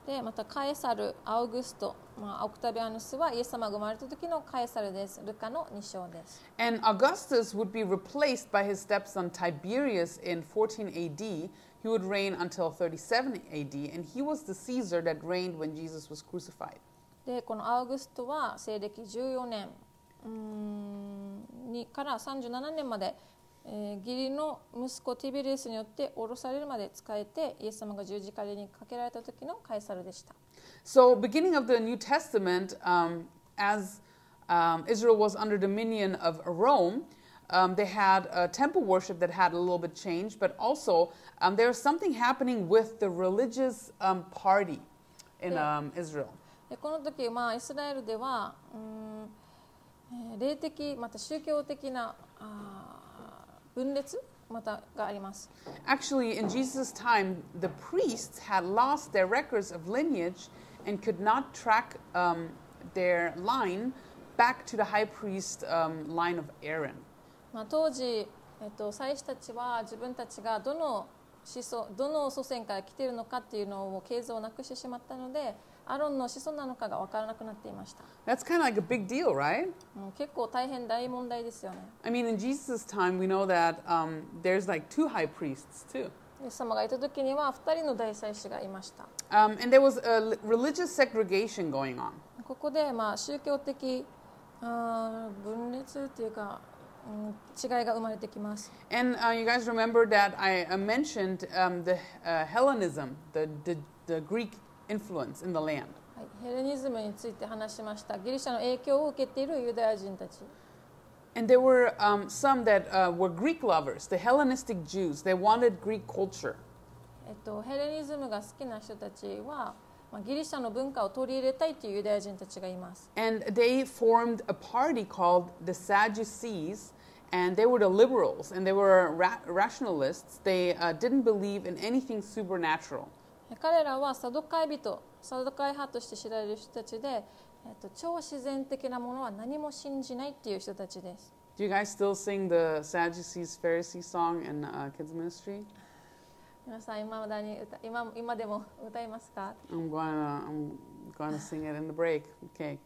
でまたカエサル・アウグスト、まあ、オクタビアヌスはイエス様が生まれた時のカエサルですルカの2章です And Augustus would be replaced by his stepson Tiberius in 14 AD. He would reign until 37 AD, and he was the Caesar that reigned when Jesus was crucified. でこのアウグストは西暦14年うーんにから37年まで、えー義理の息子ティベリウスによって降ろされるまで仕えてイエス様が十字架にかけられた時のカエサルでした。So, beginning of the New Testament, um, as um, Israel was under dominion of Rome, um, they had a temple worship that had a little bit changed, but also um, there was something happening with the religious um, party in um, Israel. でこの時、まあ、イスラエルではうーん霊的また宗教的なあー分裂またがあります Actually, in Jesus' time, the priests had lost their records of lineage and could not track um, their line back to the high priest um, line of Aaron. まあ、当時、えっと、祭司たちは自分たちがどの子孫どの祖先から来ているのかっていうのを経図をなくしてしまったのでアロンの子孫なのかが分からなくなっていました、 That's kind of like a big deal, right? もう結構大変大問題ですよね I mean, in Jesus' time, we know that um, there's like two high priests too. イエス様がいた時には2人の大祭司がいました Um, and there was a l- religious segregation going on. ここでまあ宗教的あー分裂っていうか、うん、違いが生まれてきます And uh, you guys remember that I uh, mentioned um, the uh, Hellenism, the, the, the Greek influence in the land. はい、ヘレニズムについて話しましたギリシャの影響を受けているユダヤ人たち And there were um, some that uh, were Greek lovers, the Hellenistic Jews. They wanted Greek culture. えっと、ヘレニズムが好きな人たちは、まあ、ギリシャの文化を取り入れたいというユダヤ人たちがいます。 And they formed a party called the Sadducees. And they were the liberals and they were ra- rationalists. They uh, didn't believe in anything supernatural. 彼らはサドカイ人、サドカイ派として知られる人たちで、えっと、超自然的なものは何も信じないっていう人たちです。Do you guys still sing the Sadducees Pharisees song in uh, kids ministry? 皆さん今まだに歌今今でも歌いますか I'm to I'm to sing it in the break. Okay.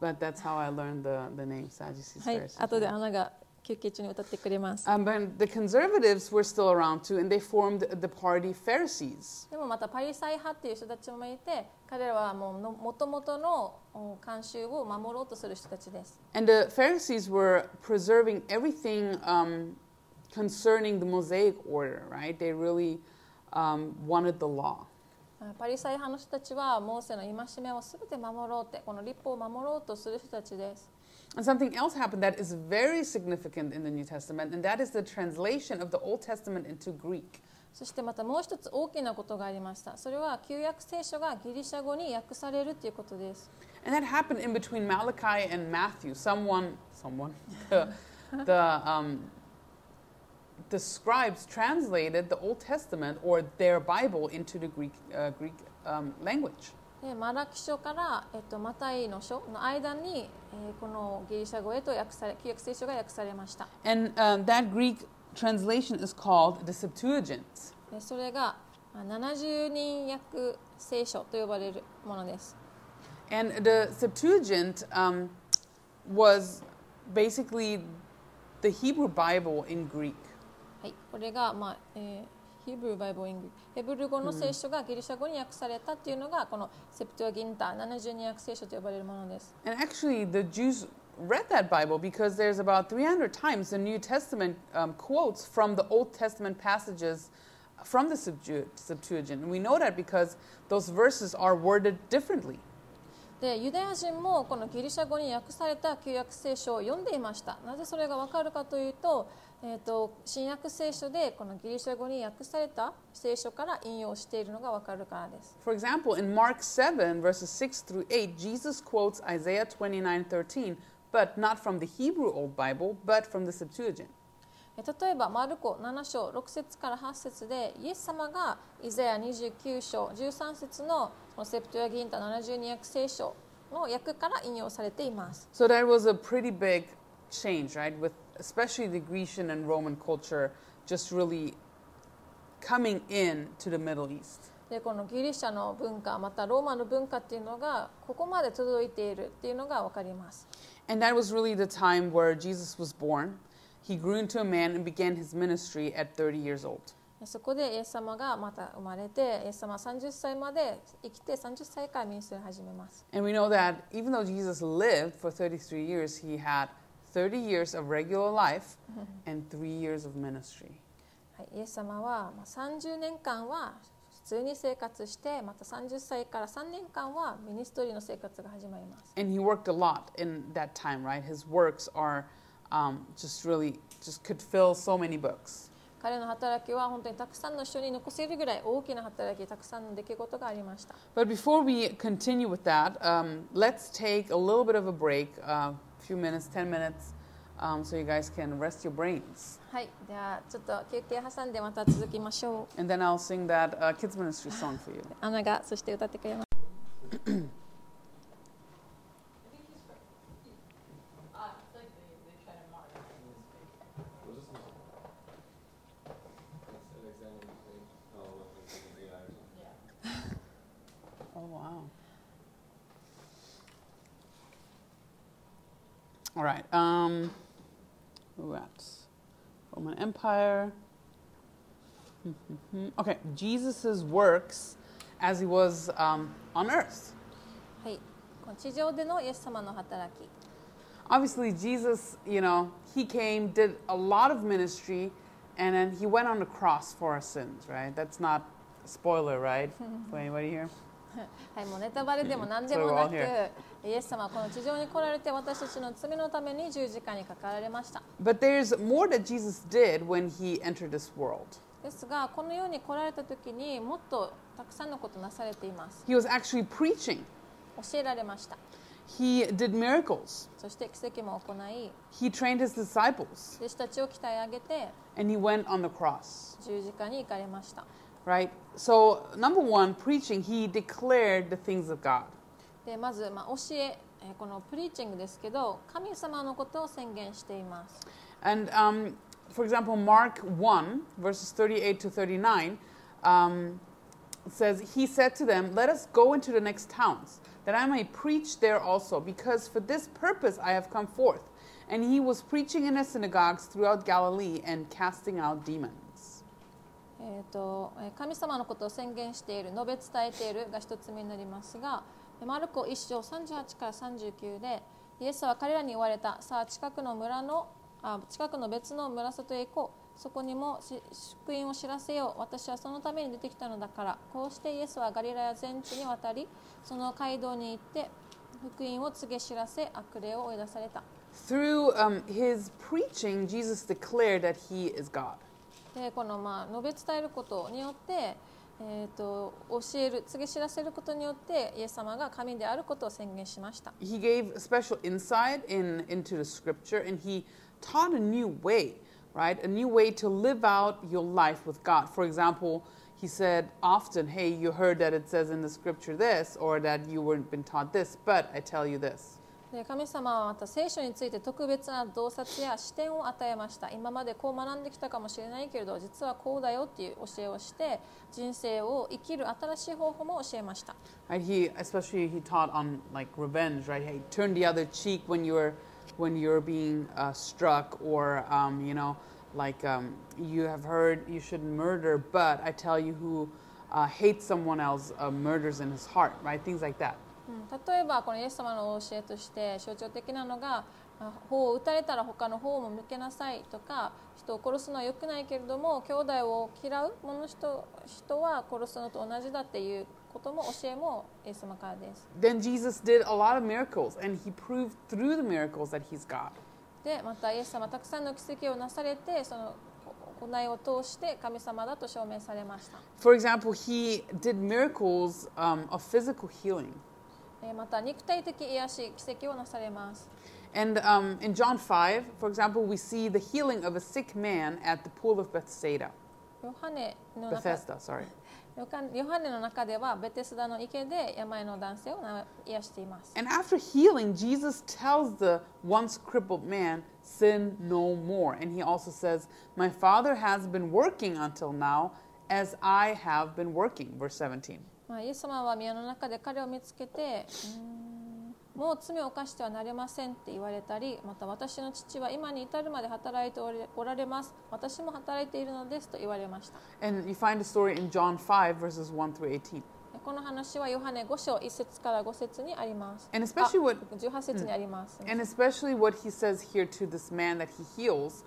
But that's how I learned the, the name Sadducees はい、Pharisees. 後でアナが休憩中に歌ってくれます。Um, but the conservatives were still around too, and they formed the party Pharisees. でもまたパリサイ派っていう人たちもいて、彼らはもうの元々のお慣習を守ろうとする人たちです。And the Pharisees were preserving everything um, concerning the Mosaic order, right? They really um, wanted the law. パリサイ派の人たちはモーセの戒めをすべて守ろうってこの立法を守ろうとする人たちです And something else happened that is very significant in the New Testament, and that is the translation of the Old Testament into Greek. そしてまたもう一つ大きなことがありましたそれは旧約聖書がギリシャ語に訳されるということです And that happened in between Malachi and Matthew. Someone, someone, the, the, um, the scribes translated the Old Testament or their Bible into the Greek, uh, Greek um, language. でマラキ書から、えっと、マタイの書の間に、えーこのギリシャ語へと訳され旧約聖書が訳されました And um, that Greek translation is called the Septuagint. でそれがまあ70人訳聖書と呼ばれるものです And the Septuagint um, was basically the Hebrew Bible in Greek. はい、これが、まあえーヒブルバイブルイングヘブル語の聖書がギリシャ語に訳されたっていうのがこのセプトゥアギンタ70人訳聖書と呼ばれるものです。And actually, the Jews read that Bible because there's about 300 times the New Testament um, quotes from the Old Testament passages from the Septu- Septuagint. And we know that because those verses are worded differently. でユダヤ人もこのギリシャ語に訳された旧約聖書を読んでいました。なぜそれがわかるかというと,、えー、と新約聖書でこのギリシャ語に訳された聖書から引用しているのがわかるからです。For example, in Mark 7, verses 6 through 8, Jesus quotes Isaiah 29 13, but not from the Hebrew Old Bible, but from the Septuagint. え例えばマルコ7章6節から8節でイエス様がイザヤ29章13節のこのセプトゥアギンタ72訳聖書の訳から引用されています。So that was a pretty big change, right? With especially the Grecian and Roman culture just really coming in to the Middle East. でこのギリシャの文化またローマの文化っていうのがここまで届いているっていうのが分かります。 And that was really the time where Jesus was born. He grew into a man and began his ministry at 30 years old. そこでイエス様がまた生まれてイエス様は30歳まで生きて30歳からミニストリーを始めます。 And we know that even though Jesus lived for 33 years, he had 30 years of regular life and three years of ministry. はい、イエス様はまあ30年間は普通に生活してまた30歳から3年間はミニストリーの生活が始まります。 And he worked a lot in that time, right? His works are um, just really, just could fill so many books. 彼の働きは本当にたくさんの人に残せるぐらい大きな働きたくさんの出来事がありました But before we continue with that, um, let's take a little bit of a break, a few minutes, 10 minutes, um, so you guys can rest your brains. はいではちょっと休憩挟んでまた続きましょう And then I'll sing that uh, kids ministry song for you. アナがそして歌ってくれます Empire. okay, Jesus' works as he was um, on earth. はいこの地上でのイエス様の働き Obviously, Jesus, you know, he came, did a lot of ministry, and then he went on the cross for our sins, right? That's not a spoiler, right? For anybody here? はい、もうネタバレでも何でもなく、イエス様はこの地上に来られて私たちの罪のために十字架にかかられました。But there's more that Jesus did when he entered this world. ですが、この世に来られた時にもっとたくさんのことなされています。He was actually preaching, 教えられました。he did miracles, そして奇跡も行い、he trained his disciples, 弟子たちを鍛え上げて and he went on the cross, 十字架に行かれました。right? So, number one, preaching, he declared the things of God. でまず、まあ、教ええーこのプリーチングですけど神様のことを宣言しています And um, for example, Mark 1, verses 38 to 39, um, says, He said to them, Let us go into the next towns, that I may preach there also, because for this purpose I have come forth. And he was preaching in the synagogues throughout Galilee and casting out demons. えーとえ神様のことを宣言している述べ伝えているが一つ目になりますがマルコ1章38から39でイエスは彼らに言われたさあ近くの村のあ近くの別の村里へ行こう。そこにもし福音を知らせよう。私はそのために出てきたのだから。こうしてイエスはガリラヤ全地に渡りその街道に行って福音を告げ知らせ悪霊を追い出された。Through um, his preaching, Jesus declared that he is God. でこのまあ述べ伝えることによって、えー、と教える告げ知らせることによってイエス様が神であることを宣言しました He gave special insight in, into the scripture and he taught a new way, right? A new way to live out your life with God. For example, he said often, Hey, you heard that it says in the scripture this, or that you weren't been taught this, but I tell you this. で神様はまた聖書について特別な洞察や視点を与えました今までこう学んできたかもしれないけれど実はこうだよっていう教えをして人生を生きる新しい方法も教えました He especially he taught on like revenge, right? Hey, turn the other cheek when you're when you're being uh, struck, or um, you know, like um, you have heard you shouldn't murder, but I tell you, who uh, hates someone else uh, murders in his heart, right? Things like that. うん例えばこのイエス様の教えとして象徴的なのがあ頬を打たれたら他の頬も向けなさいとか人を殺すのは良くないけれども兄弟を嫌う者人人は殺すのと同じだっていうことも教えもイエス様からです。Then Jesus did a lot of miracles, and he proved through the miracles that he's God. でまたイエス様はたくさんの奇跡をなされてその行いを通して神様だと証明されました。For example, he did miracles um, of physical healing. えーまた肉体的癒し奇跡をなされます。 And um, in John 5, for example, we see the healing of a sick man at the pool of Bethsaida. ヨハネの中 Bethesda, sorry. ヨカヨハネの中ではベテスダの池で病の男性をな癒しています。 And after healing, Jesus tells the once crippled man, Sin no more. And he also says, My Father has been working until now, as I have been working. Verse 17. まあ、イエス様は宮の中で彼を見つけてもう罪を犯してはなれませんって言われたりまた私の父は今に至るまで働いておられます私も働いているのですと言われました And you find the story in John 5, verses 1 through 18. この話はヨハネ5章1節から5節にあります And especially what あ18節にあります、And especially what he says here to this man that he heals,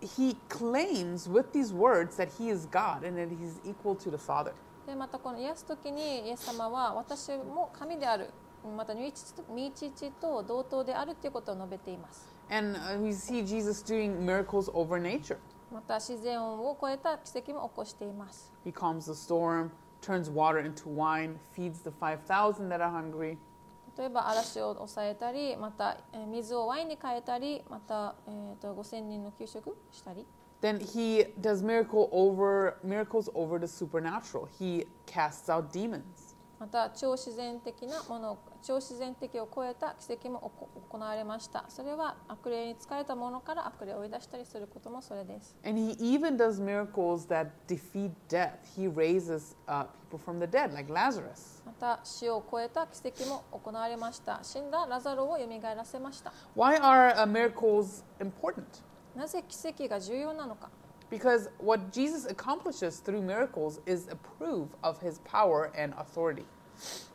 he claims with these words that he is God and that he's equal to the Father. でまたこの癒す時にイエス様は私も神であるまた御父と同等であるということを述べています And uh, we see Jesus doing miracles over nature. また自然音を超えた奇跡も起こしています He calms the storm, turns water into wine, feeds the 5,000 that are hungry. 例えば嵐を抑えたりまたえー水をワインに変えたりまた、えー、と5000人の給食したり Then he does miracle over miracles over the supernatural. He casts out demons. また超自然的なもの超自然的を超えた奇跡も行われましたそれは悪霊に疲れたものから悪霊を追い出したりすることもそれです And he even does miracles that defeat death. He raises uh, people from the dead, like Lazarus. また死を超えた奇跡も行われました死んだラザロを蘇らせました Why are uh, miracles important? なぜ奇跡が重要なのか Because what Jesus accomplishes through miracles is a proof of his power and authority.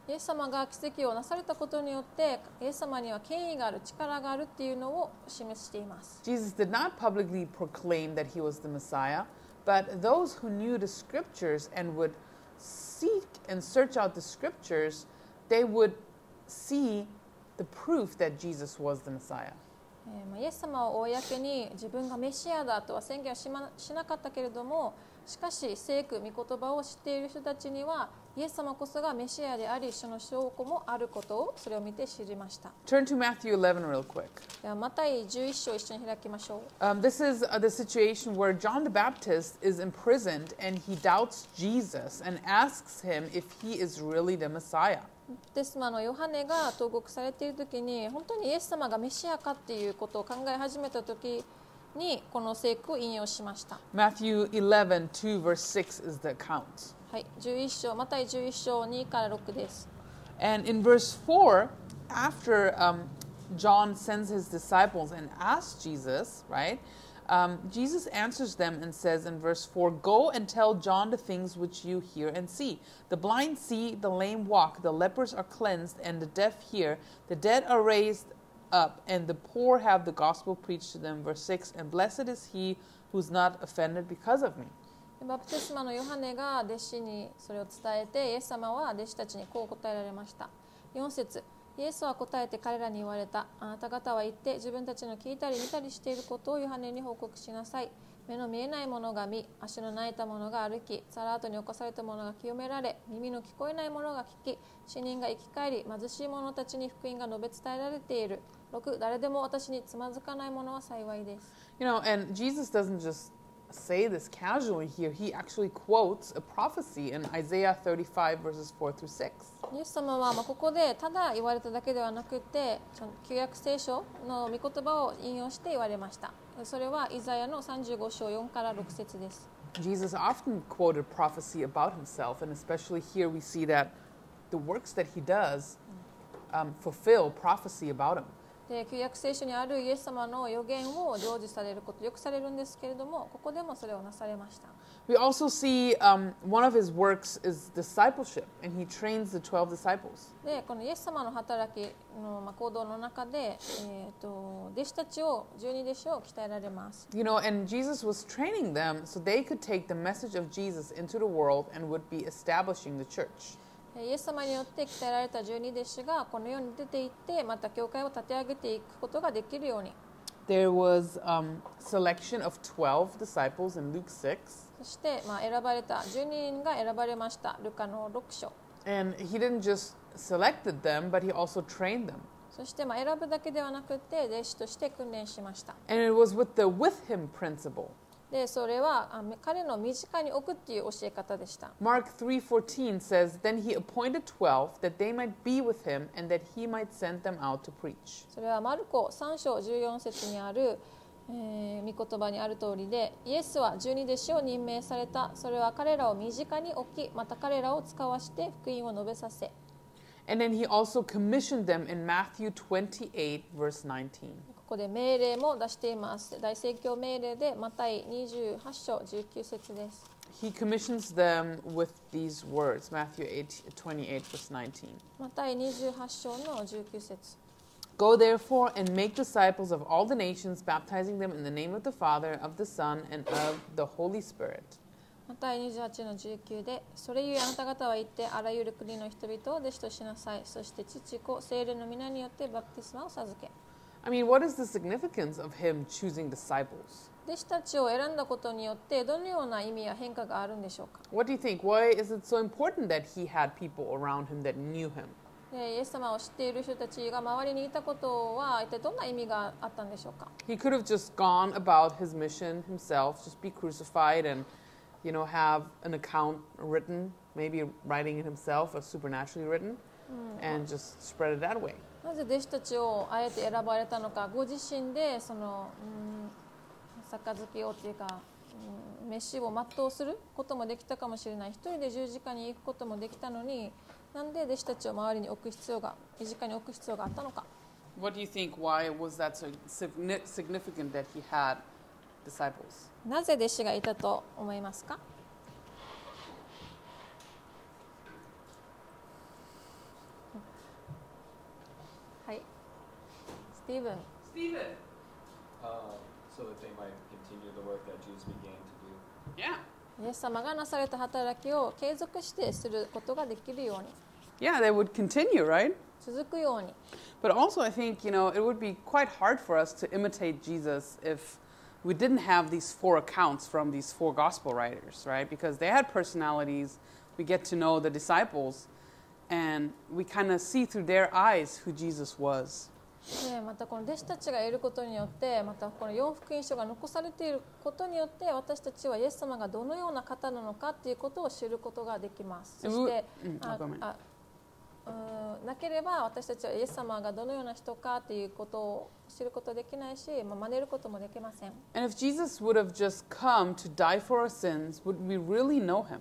イエス様が奇跡をなされたことによってイエス様には権威がある力があるっていうのを示しています Jesus did not publicly proclaim that he was the Messiah, but those who knew the scriptures and would seek and search out the scriptures, they would see the proof that Jesus was the Messiah. イエス様は公に自分がメシアだとは宣言はし,、ま、しなかったけれどもしかし聖句御言葉を知っている人たちにはイエス様こそがメシアでありその証拠もあることをそれを見て知りました Turn to Matthew 11 real quick. ではマタイ11章一緒に開きましょう Um, this is uh, the situation where John the Baptist is imprisoned and he doubts Jesus and asks him if he is really the Messiah. テスマのヨハネが投獄されている時に本当にイエス様がメシアかっていうことを考え始めた時にこの聖句を引用しました。Matthew 11, 2, verse 6 is the account. はい、11章、また11章2から6です。And in verse 4, after um, John sends his disciples and asks Jesus, right? Um, Jesus answers them and says in verse 4 Go and tell John the things which you hear and see. The blind see, the lame walk, the lepers are cleansed, and the deaf hear. The dead are raised up, and the poor have the gospel preached to them. Verse 6 And blessed is he who's not offended because of me. でバプテスマのヨハネが弟子にそれを伝えてイエス様は弟子たちにこう答えられました4節 イエスは答えて彼らに言われた。あなた方は言って自分たちの聞いたり見たりしていることをヨハネに報告しなさい。目の見えないものが見足の泣いたものが歩きサラートに侵されたものが清められ耳の聞こえないものが聞き死人が生き返り貧しい者たちに福音が述べ伝えられている。6誰でも私につまずかないものは幸いです。You know, and Jesus doesn't just say this casually here, he actually quotes a prophecy in Isaiah 35, verses 4 through 6. イエス様はまあここでただ言われただけではなくてちゃん旧約聖書の御言葉を引用して言われましたそれはイザヤの35章4から6節です Jesus often quoted prophecy about himself, and especially here we see that the works that he does um, fulfill prophecy about him. で旧約聖書にあるイエス様の予言を成就されることよくされるんですけれどもここでもそれをなされました We also see um, one of his works is discipleship, and he trains the 12 disciples. でこのイエス様の働きのまあ行動の中で、えー、と弟子たちを十二弟子を鍛えられます You know, and Jesus was training them so they could take the message of Jesus into the world and would be establishing the church. イエス様によって鍛えられた十二弟子がこの世に出て行ってまた教会を立て上げていくことができるように There was um, selection of 12 disciples in Luke 6, そして、まあ、選ばれた12人が選ばれましたルカの6章 and he didn't just selected them, but he also trained them. そして、まあ、選ぶだけではなくて弟子として訓練しました And it was with the with him principle. でそれはあ彼の身近に置くっていう教え方でした Mark 3:14 says, "Then he appointed 12 that they might be with him and that he might send them out to preach." それはマルコ3章14節にある、えー、御言葉にある通りでイエスは十二弟子を任命されたそれは彼らを身近に置きまた彼らを使わして福音を述べさせ And then he also commissioned them in Matthew 28 verse 19. ここで命令も出しています大宣教命令でマタイ28章19節です He commissions them with these words, Matthew 8, 28 verse 19. マタイ28章の19節 Go therefore and make disciples of all the nations, baptizing them in the name of the Father, of the Son, and of the Holy Spirit. マタイ28の19でそれゆえあなた方は言ってあらゆる国の人々を弟子としなさいそして父子聖霊の皆によってバプテスマを授け I mean, what is the significance of him choosing disciples? 弟子たちを選んだことによってどのような意味や変化があるんでしょうか What do you think? Why is it so important that he had people around him that knew him? でイエス様を知っている人たちが周りにいたことは一体どんな意味があったんでしょうか He could have just gone about his mission himself, just be crucified and, you know, have an account written, maybe writing it himself or supernaturally written, and just spread it that way. なぜ弟子たちをあえて選ばれたのかご自身でその、うん、杯をっていうか、うん、飯を全うすることもできたかもしれない一人で十字架に行くこともできたのになんで弟子たちを周りに置く必要が身近に置く必要があったのか What do you think? Why was that so signi- significant that he had disciples? なぜ弟子がいたと思いますか？スティーブン Stephen. Um, so that they might continue the work that Jesus began to do. Yeah. イエス様がなされた働きを継続してすることができるように Yeah, they would continue, right? 続くように But also, I think, you know, it would be quite hard for us to imitate Jesus if we didn't have these four accounts from these four gospel writers, right? Because they had personalities. We get to know the disciples, and we kind of see through their eyes who Jesus was. でまたこの弟子たちがいることによってまたこの四福音書が残されていることによって私たちはイエス様がどのような方なのかっていうことを知ることができます。そしてうんあうなければ私たちはイエス様がどのような人かっていうことを知ることできないし、まあ、真似ることもできません。And if Jesus would have just come to die for our sins, would we really know him?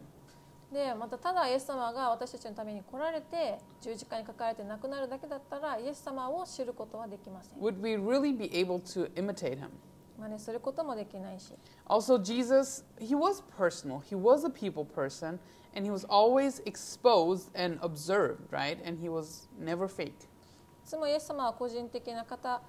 でまたただイエス様が私たちのために来られて十字架にかかれて亡くなるだけだったらイエス様を知ることはできません Would we really be able to imitate him? 真似することもできないし Also, Jesus, he was personal. He was a people person, and he was always exposed and observed, right? And he was never fake. いつもイエス様は個人的な方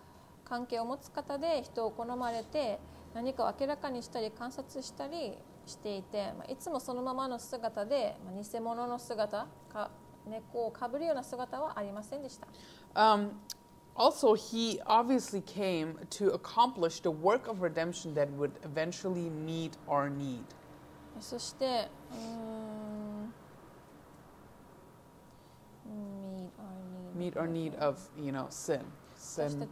関係を持つ方で人を好まれて何かを明らかにしたり観察したりしていて、まあ、いつもそのままの姿で、まあ、偽物の姿か根っこをかぶるような姿はありませんでした Um, also, he obviously came to accomplish the work of redemption that would eventually meet our need. そして meet our need of, you know, sin. Sin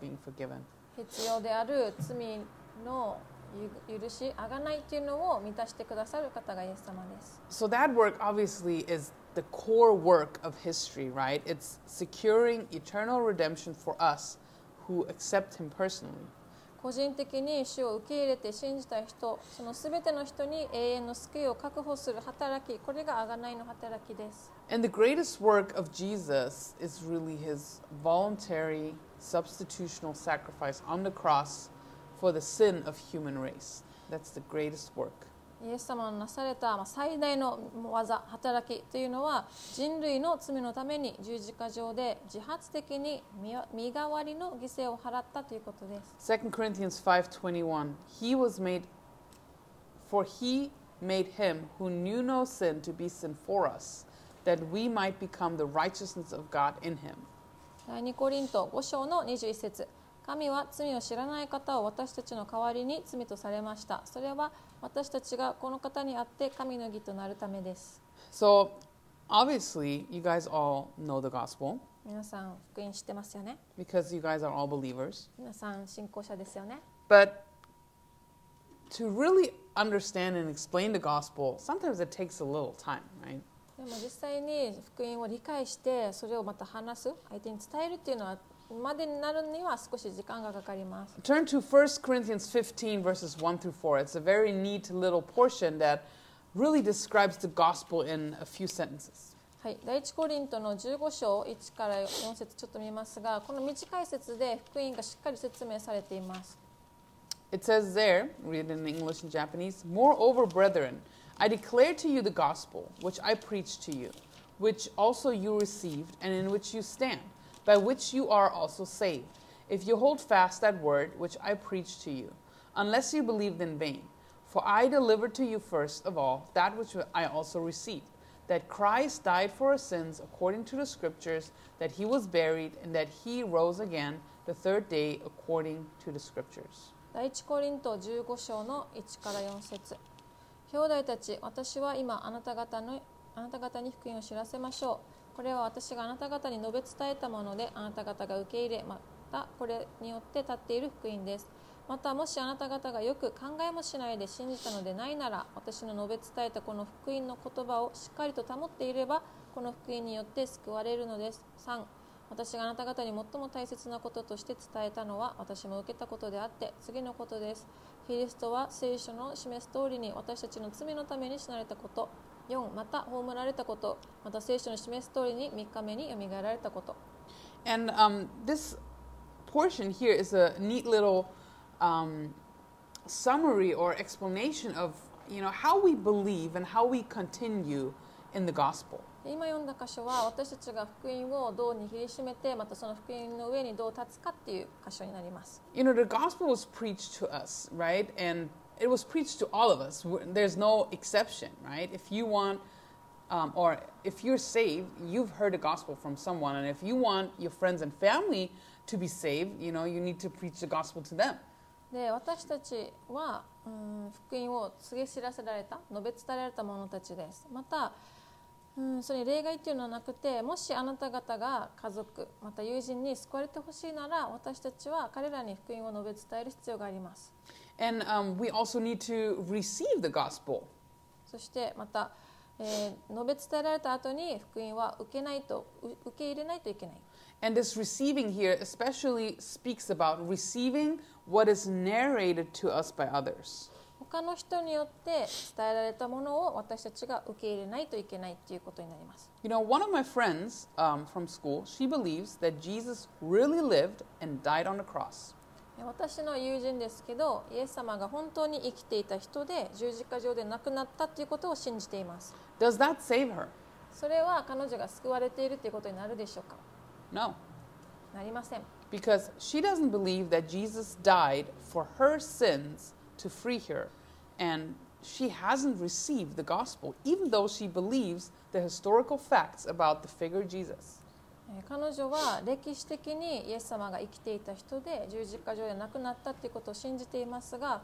being forgiven. 必要である罪のゆ許し、あがないっていうのを満たしてくださる方がイエス様です。So that work obviously is the core work of history, right? It's securing eternal redemption for us who accept him personally. 個人的に主を受け入れて信じた人、そのすべての人に永遠の救いを確保する働き、これがあがないの働きです。And the greatest work of Jesus is really his voluntary substitutional sacrifice on the cross for the sin of human race. That's the greatest work. イエス様のなされたまあ最大の技、働きというのは人類の罪のために十字架上で自発的に身身代わりの犠牲を払ったということです。2 Corinthians 5:21 He was made for he made him who knew no sin to be sin for us that we might become the righteousness of God in him. 第2コリント5章の21節神は罪を知らない方を私たちの代わりに罪とされました。それは私たちがこの方にあって神の義となるためです。So obviously you guys all know the gospel 皆さん福音知ってますよね because you guys are all believers. 皆さん信仰者ですよね But to really understand and explain the gospel, sometimes it takes a little time, right? でも実際に福音を理解してそれをまた話す相手に伝えるっていうのはまでになるには少し時間がかかります Turn to 1 Corinthians 15, verses 1 through 4. It's a very neat little portion that really describes the gospel in a few sentences. はい、第一コリントの15章1から4節ちょっと見ますがこの短い説で福音がしっかり説明されています It says there, read it in English and Japanese, Moreover, brethren, I declare to you the gospel which I preached to you, which also you received, and in which you stand, by which you are also saved, if you hold fast that word which I preached to you, unless you believed in vain. For I delivered to you first of all that which I also received, that Christ died for our sins according to the scriptures, that he was buried, and that he rose again the third day according to the scriptures. 第一コリント15章の1から4節兄弟たち私は今あなた方のあなた方に福音を知らせましょう これは私があなた方に述べ伝えたものであなた方が受け入れまたこれによって立っている福音です。またもしあなた方がよく考えもしないで信じたのでないなら私の述べ伝えたこの福音の言葉をしっかりと保っていればこの福音によって救われるのです。3私があなた方に最も大切なこととして伝えたのは私も受けたことであって次のことです。キリストは聖書の示す通りに私たちの罪のために死なれたこと。4また葬られたことまた聖書の示す通りに3日目によみがえられたこと And um, this portion here is a neat little um, summary or explanation of you know how we believe and how we continue in the gospel. 今読んだ箇所は私たちが福音をどう握りしめてまたその福音の上にどう立つかっていう箇所になります You know, the gospel was preached to us, right? And it was preached to all of us. There's no exception, right? If you want, um, or if you're saved, you've heard the gospel from someone. And if you want your friends and family to be saved, you know, you need to preach the gospel to them. で私たちは、うん、福音を告げ知らせられた述べ伝えられた者たちですまた、うん、それに例外っていうのはなくてもしあなた方が家族また友人に救われてほしいなら私たちは彼らに福音を述べ伝える必要があります And um, we also need to receive the gospel. そしてまた、えー述べ伝えられた後に福音は受けないとう受け入れないといけない And this receiving here especially speaks about receiving what is narrated to us by others. 他の人によって伝えられたものを私たちが受け入れないといけないということになります You know, one of my friends um, from school, she believes that Jesus really lived and died on the cross. 私の友人ですけどイエス様が本当に生きていた人で十字架上で亡くなったということを信じています Does that save her? それは彼女が救われているということになるでしょうか No, なりません because she doesn't believe that Jesus died for her sins to free her. And she hasn't received the gospel, even though she believes the historical facts about the figure Jesus. えー彼女は歴史的にイエス様が生きていた人で十字架上で亡くなったということを信じていますが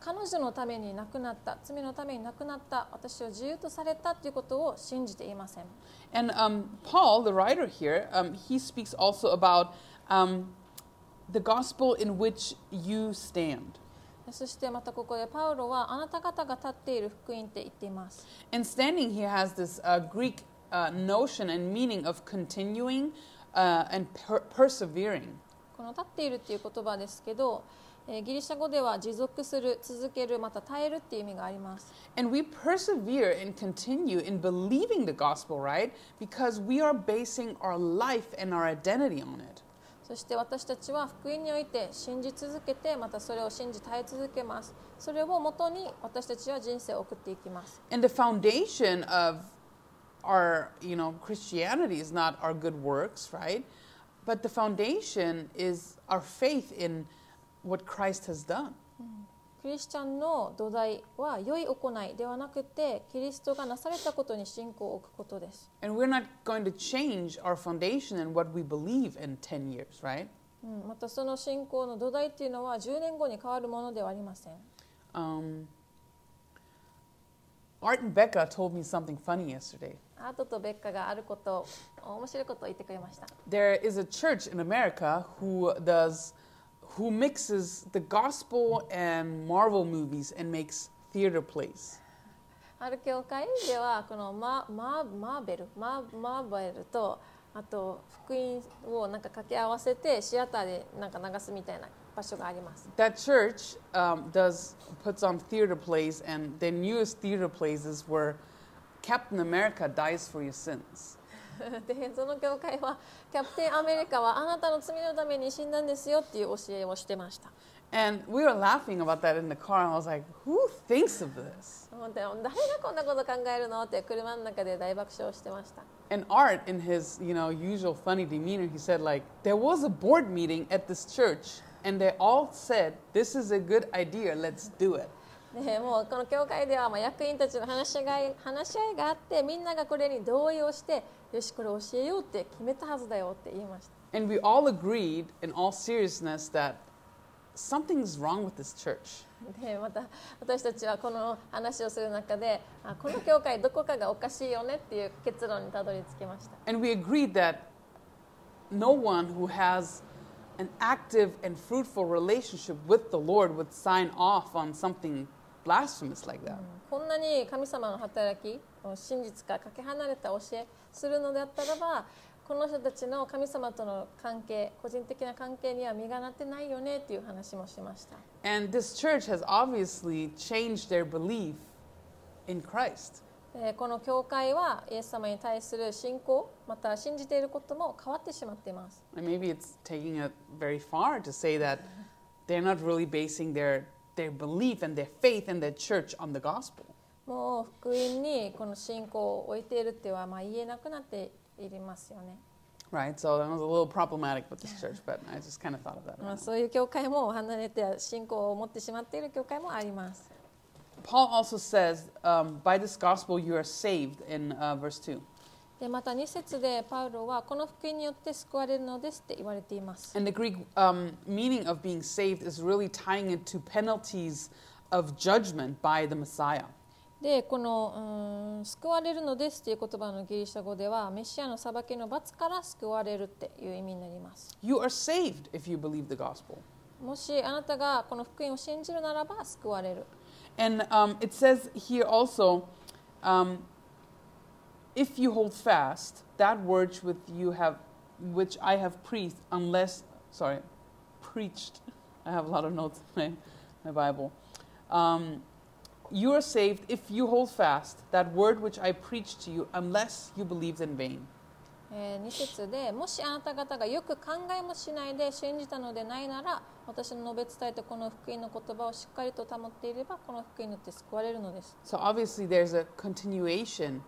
彼女のために亡くなった罪のために亡くなった私を自由とされたということを信じていません And um, Paul, the writer here, um, he speaks also about um, the gospel in which you stand. そしてまたここでパウロはあなた方が立っている福音って言っています And standing here has this uh, Greek uh, notion and meaning of continuing uh, and per- persevering. この立っているっていう言葉ですけど、えーギリシャ語では持続する続けるまた耐えるっていう意味があります And we persevere and continue in believing the gospel, right? Because we are basing our life and our identity on it. そして私たちは福音において信じ続けてまたそれを信じ耐え続けますそれをもとに私たちは人生を送っていきます And the foundation of our, you know, Christianity is not our good works, right? But the foundation is our faith in what Christ has done. クリスチャンの土台は良い行いではなくてキリストがなされたことに信仰を置くことです And we're not going to change our foundation and what we believe in 10 years, right? うんまたその信仰の土台っていうのは10年後に変わるものではありません Um, Art and Becca told me something funny yesterday. アートとベッカがあること面白いことを言ってくれました There is a church in America who does, who mixes the gospel and Marvel movies and makes theater plays. ある教会ではこのマママーベルママーベルとあと福音をなんか掛け合わせてシアターでなんか流すみたいな場所があります。That church um, does puts on theater plays, and their newest theater plays is where Captain America dies for your sins. でその教会はキャプテンアメリカはあなたの罪のために死んだんですよっていう教えをしてました。 And we were laughing about that in the car, and I was like, "Who thinks of this?" 本当に誰がこんなこと考えるのって車の中で大爆笑してました。 And Art, in his you know usual funny demeanor, he said like, "There was a board meeting at this church, and they all said this is a good idea. Let's do it." でもうこの教会ではまあ役員たちの話し合い話し合いがあってみんながこれに同意をしてよしこれ教えようって決めたはずだよって言いました。And we all agreed, in all seriousness, that something's wrong with this church. でまた私たちはこの話をする中であこの教会どこかがおかしいよねっていう結論にたどり着きました And we agreed that no one who has an active and fruitful relationship with the Lord would sign off on something blasphemous like that. こんなに神様の働き真実からかけ離れた教えするのであったらばこの人たちの神様との関係個人的な関係には実がなってないよねっていう話もしました And this church has obviously changed their belief in Christ. でこの教会はイエス様に対する信仰また信じていることも変わってしまっています maybe it's taking it very far to say that they're not really basing their, their belief and their faith in their church on the gospel. もう福音にこの信仰を置いているってはまあ言えなくなっていますよね Right? So that was a little problematic with this church, but I just kind of thought of that. まあ、そういう教会も離れて信仰を持ってしまっている教会もあります。 Paul also says, um, by this gospel you are saved in uh, verse 2. でまた2節でパウロはこの福音によって救われるのですって言われています。And the Greek um, meaning of being saved is really tying it to penalties of judgment by the Messiah. でこのうーん救われるのですっていう言葉のギリシャ語ではメシアの裁きの罰から救われるっていう意味になります。You are saved if you believe the gospel. もしあなたがこの福音を信じるならば救われる。And um, it says here also, um, if you hold fast that word with you have, which I have preached, unless sorry, preached. I have a lot of notes in my, my Bible. Um, you are saved if you hold fast that word which I preached to you, unless you believed in vain. え2節でもしあなた方がよく考えもしないで信じたのでないなら私の述べ伝えたこの福音の言葉をしっかりと保っていればこの福音によって救われるのです So obviously, there's a continuation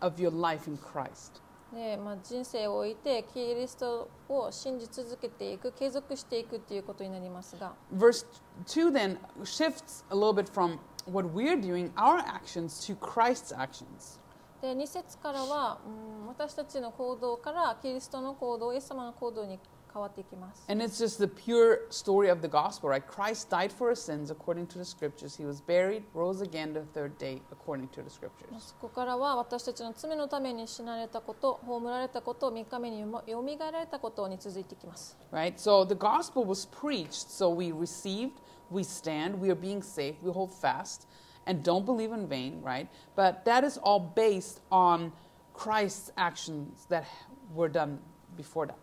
of your life in Christ. で、まあ、人生を置いてキリストを信じ続けていく継続していくっていうことになりますが Verse 2 then shifts a little bit from what we're doing, our actions, to Christ's actions. で2節からは、うん、私たちの行動からキリストの行動イエス様の行動に変わっていきます And it's just the pure story of the gospel, right? Christ died for our sins according to the scriptures. He was buried, rose again the third day according to the scriptures. そこからは私たちの罪のために死なれたこと葬られたこと3日目によみがえられたことに続いていきます Right? So the gospel was preached, so we received, we stand, we are being saved, we hold fast, and don't believe in vain, right? But that is all based on Christ's actions that were done before that.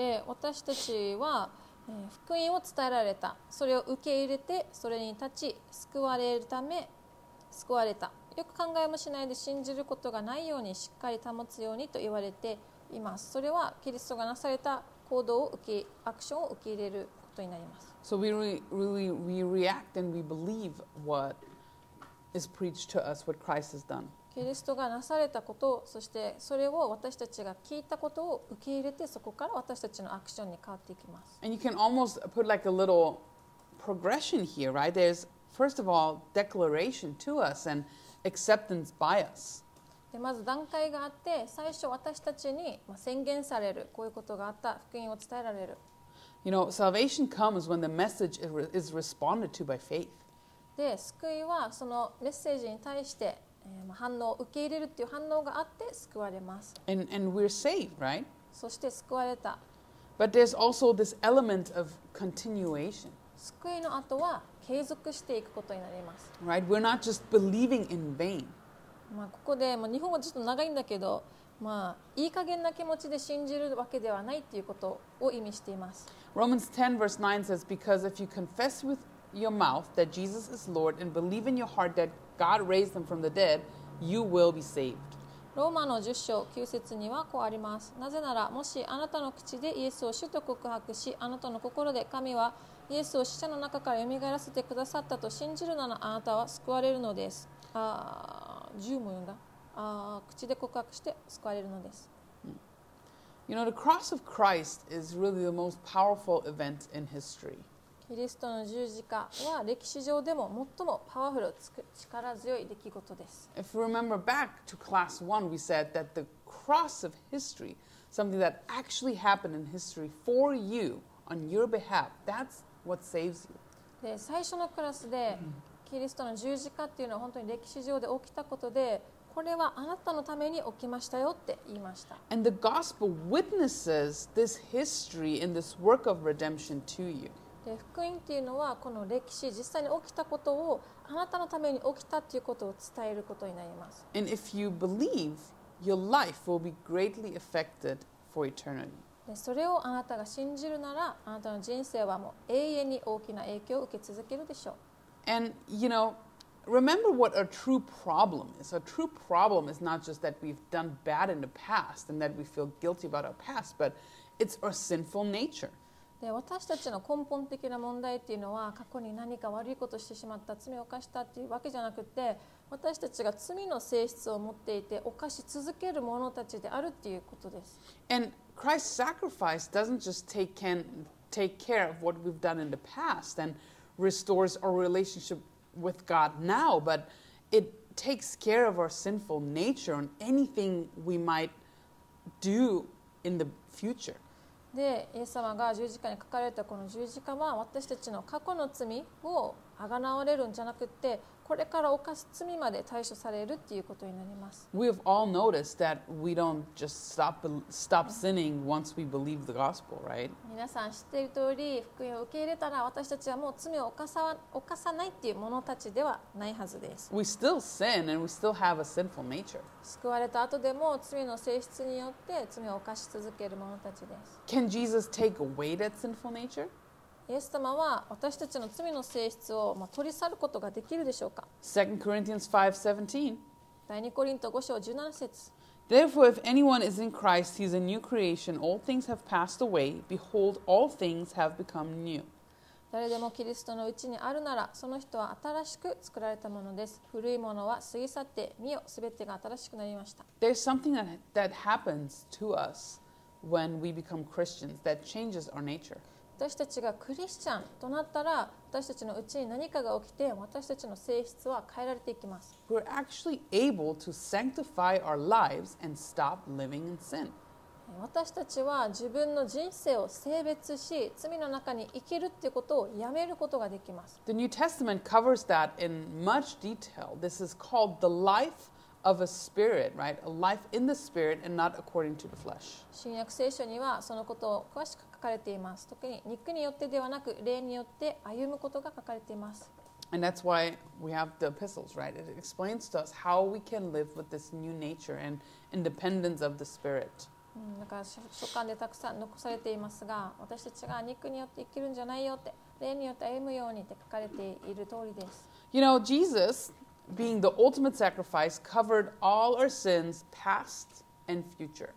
で私たちは、福音を伝えられた。それを受け入れてそれに立ち救われるため救われた。よく考えもしないで信じることがないようにしっかり保つようにと言われています。それはキリストがなされた行動を受けアクションを受け入れることになります。So we really, really we react and we believe what is preached to us, what Christ has done. キリストがなされたことそしてそれを私たちが聞いたことを受け入れてそこから私たちのアクションに変わっていきます And you can almost put like a little progression here, right? There's first of all declaration to us and acceptance by us. でまず段階があって最初私たちにまあ宣言されるこういうことがあった福音を伝えられる You know, salvation comes when the message is re- is responded to by faith. で救いはそのメッセージに対して、反応受け入れるっていう反応があって救われます And, and we're saved, right? そして救われた But there's also this element of continuation, 救いの後は継続していくことになります right? We're not just believing in vain. まあ、ここで、まあ、日本語ちょっと長いんだけど、まあ、いい加減な気持ちで信じるわけではないっていうことを意味しています。Romans 10, verse 9 says, Because if you confess with your mouth that Jesus is Lord and believe in your heart that God raised him from the dead, you will be saved. ローマの10章9節にはこうあります。なぜなら、もしあなたの口でイエスを主と告白し、あなたの心で神はイエスを死者の中から蘇らせてくださったと信じるならあなたは救われるのです。あー10も読んだあー口で告白して救われるのです。You know, the cross of Christ is really the most powerful event in history. キリストの十字架は歴史上でも最もパワフル、つく力強い出来事です。If we remember back to class one, we said that the cross of history, something that actually happened in history for you on your behalf, that's what saves you. で最初のクラスでキリストの十字架っていうのは本当に歴史上で起きたことでこれはあなたのために起きましたよって言いました And the gospel witnesses this history and this work of redemption to you. で福音っていうのはこの歴史実際に起きたことをあなたのために起きたっていうことを伝えることになります And if you believe, your life will be greatly affected for eternity. でそれをあなたが信じるならあなたの人生はもう永遠に大きな影響を受け続けるでしょう And, you know, remember what a true problem is. A true problem is not just that we've done bad in the past and that we feel guilty about our past, but it's our sinful nature. で私たちの根本的な問題っていうのは過去に何か悪いことをしてしまった罪を犯したっていうわけじゃなくて私たちが罪の性質を持っていて犯し続ける者たちであるっていうことです And Christ's sacrifice doesn't just take, can, take care of what we've done in the past and restores our relationship with God now, but it takes care of our sinful nature and anything we might do in the future. でイエス様が十字架に書かれたこの十字架は私たちの過去の罪をあがなわれるんじゃなくってこれから犯す罪まで対処されるっていうことになります We have all noticed that we don't just stop, stop sinning once we believe the gospel, right? 皆さん知っている通り福音を受け入れたら私たちはもう罪を犯さわ犯さないっていう者たちではないはずです We still sin and we still have a sinful nature. 救われた後でも罪の性質によって罪を犯し続ける者たちです Can Jesus take away that sinful nature? イエス様は私たちの罪の性質をまあ取り去ることができるでしょうか2 Corinthians 5:17. 第2コリント5章17節 Therefore, if anyone is in Christ, he is a new creation. All things have passed away. Behold, all things have become new. 誰でもキリストのうちにあるならその人は新しく作られたものです古いものは過ぎ去って見よすべてが新しくなりました There's something that, that happens to us when we become Christians that changes our nature. 私たちがクリスチャンとなったら私たちのうちに何かが起きて私たちの性質は変えられていきます We're actually able to sanctify our lives and stop living in sin. 私たちは自分の人生を性別し罪の中に生きるっていうことをやめることができます The New Testament covers that in much detail. This is called the life of a spirit, right? A life in the spirit and not according to the flesh. 新約聖書にはそのことを詳しく書かれています特に肉によってではなく霊によって歩むことが書かれています And that's why we have the epistles, right? It explains to us how we can live with this new nature and independence of the spirit. うん、だから書書簡でたくさん残されていますが私たちが肉によって生きるんじゃないよって霊によって歩むようにって書かれている通りです You know, Jesus, being the ultimate sacrifice, covered all our sins, past and future.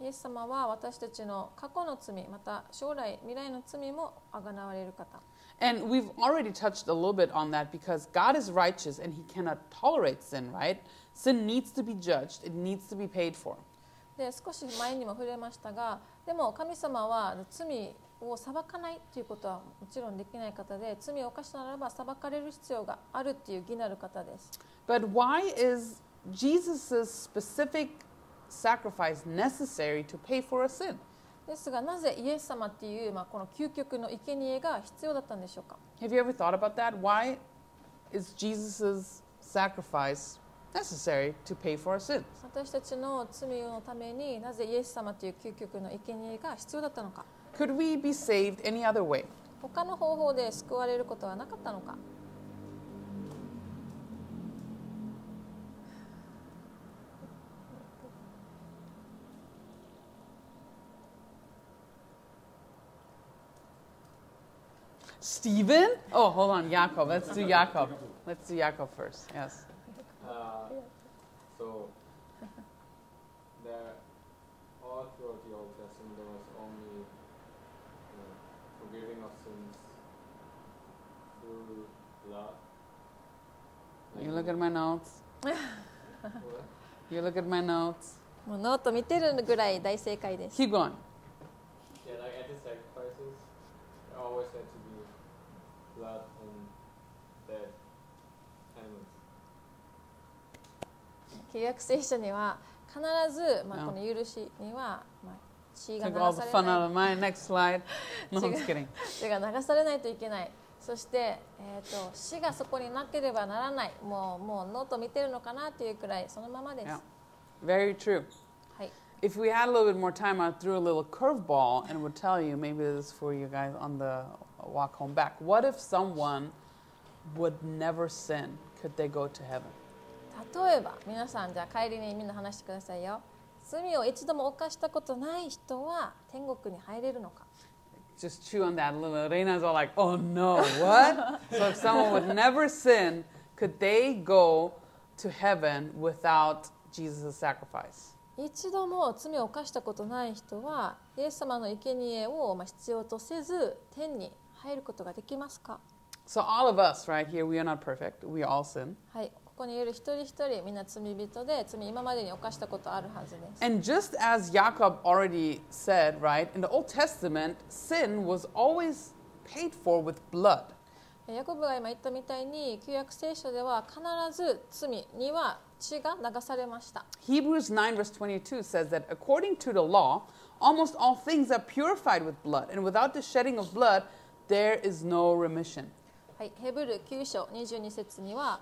イエス様は私たちの過去の罪また将来未来の罪もあがなわれる方 And we've already touched a little bit on that because God is righteous and he cannot tolerate sin, right? Sin needs to be judged, it needs to be paid for. で少し前にも触れましたがでも神様は罪を裁かないということはもちろんできない方で罪を犯したならば裁かれる必要があるっていう義なる方です But why is Jesus' specific sacrifice necessary to pay for a sin? ですがなぜイエス様っていう、まあ、この究極の生贄が必要だったんでしょうか Have you ever thought about that? Why is Jesus' sacrifice necessary to pay for our sins? 私たちの罪のためになぜイエス様という究極の生贄が必要だったのか Could we be saved any other way? 他の方法で救われることはなかったのか Stephen? Oh, hold on, Jacob. Let's do Jacob. Let's do Jacob first. Yes. Uh, so, there, all throughout the Old Testament, there was only uh, forgiving of sins through blood. You look at my notes. What? You look at my notes. もうノート見てるぐらい大正解です Keep going. Yeah, like at the sacrifices, there always had to 契約聖書には必ず、まあ、うんこの許しには、まあ、血が流されない.血が流されないといけないそして、えー、と死がそこになければならないもうもうノート見てるのかなっていうくらいそのままです、Yeah. Very true. はい、If we had a little bit more time, I threw a little curveball and would tell you maybe this is for you guys on the walk home back. What if someone would never sin? Could they go to heaven? 例えば皆さんじゃあ帰りにみんな話してくださいよ罪を一度も犯したことない人は天国に入れるのか Just chew on that a little. Reina's all like, oh no, what? so if someone would never sin, could they go to heaven without Jesus' sacrifice? 一度も罪を犯したことない人はイエス様の生贄をまあ必要とせず天に入ることができますか So all of us right here, we are not perfect. We all sin. はい、ここにいる一人一人みんな罪人で罪今までに犯したことあるはずです。And just as Jacob already said, right, in the Old Testament, sin was always paid for with blood. ヤコブが今言ったみたいに旧約聖書では必ず罪には血が流されました。Hebrews 9, verse 22 says that according to the law, almost all things are purified with blood, and without the shedding of blood, there is no remission. はい、ヘブル9章22節には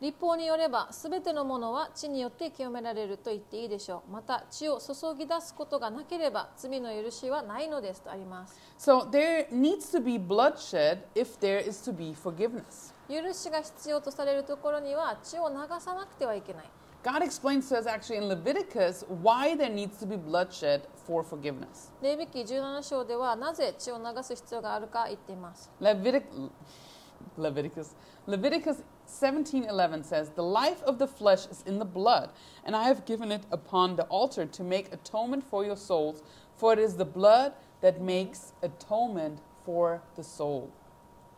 立法によればすべてのものは血によって清められると言っていいでしょう。また血を注ぎ出すことがなければ罪の許しはないのですとあります。So there needs to be bloodshed if there is to be forgiveness. 許しが必要とされるところには血を流さなくてはいけない。God explains to us actually in Leviticus why there needs to be bloodshed for forgiveness. レビ記17章ではなぜ血を流す必要があるか言っています。Levitic, Leviticus. Leviticus 17:11 says, "The life of the flesh is in the blood, and I have given it upon the altar to make atonement for your souls, for it is the blood that makes atonement for the soul."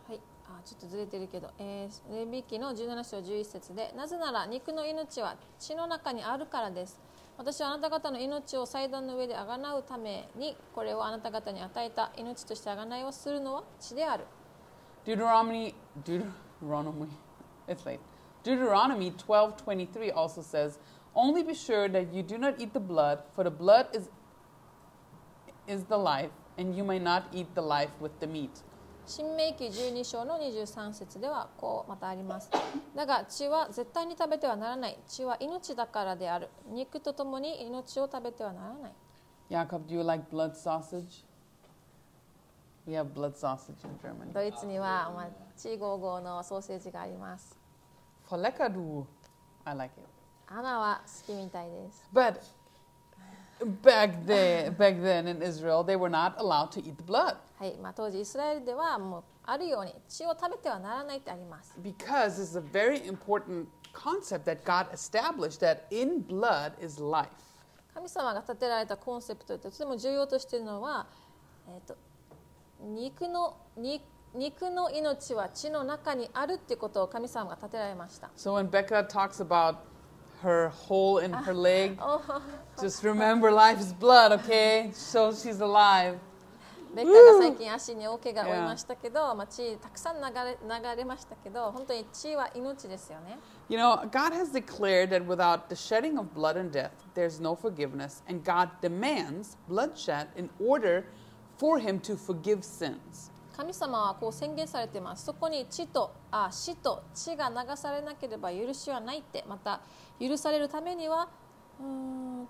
はい、ちょっとずれてるけど、えー、レビ記の17章11節でなぜなら肉の命は血の中にあるからです私はあなた方の命を祭壇の上であがなうためにこれをあなた方に与えた命としてあがないをするのは血である Deuteronomy Deuteronomy it's late. Deuteronomy 12:23 also says, "Only be sure that you do not eat the blood, for the blood is is the life, and you may not eat the life with the meat." 新明記12章の23節ではこうまたありますだが血は絶対に食べてはならない血は命だからである肉とともに命を食べてはならない Jakob, do you like blood sausage? We have blood sausage in Germany. ドイツには、まあ、血ゴーゴーのソーセージがあります Voll du. I like it. アナは好きみたいです But back then, back then in Israel, they were not allowed to eat the blood はいまあ、当時イスラエルではもうあるように血を食べてはならないってあります because is a very important concept that God established that in blood is life. 神様が立てられたコンセプトでとても重要としているのは、えー、と肉のに肉の命は血の中にあるってことを神様が立てられました So when Becca talks about her hole in her leg, お just remember life is blood, okay? So she's alive. ベッカが最近足に大怪我を負いましたけど、まあ、血たくさん流れ流れましたけど本当に血は命ですよね You know, God has declared that without the shedding of blood and death, there's no forgiveness, and God demands bloodshed in order for Him to forgive sins. 神様はこう宣言されていますそこに血とあ死と血が流されなければ許しはないってまた許されるためにはうーん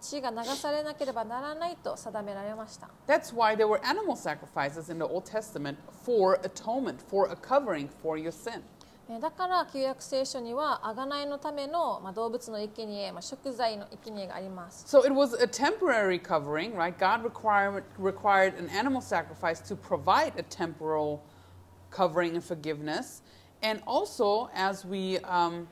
血が流されなければならないと定められました That's why there were animal sacrifices in the Old Testament for atonement, for a covering for your sin. えーだから旧約聖書には贖いのための、まあ、動物の生贄、まあ、食材の生贄があります So it was a temporary covering, right? God required, required an animal sacrifice to provide a temporal covering and forgiveness. And also, as we um,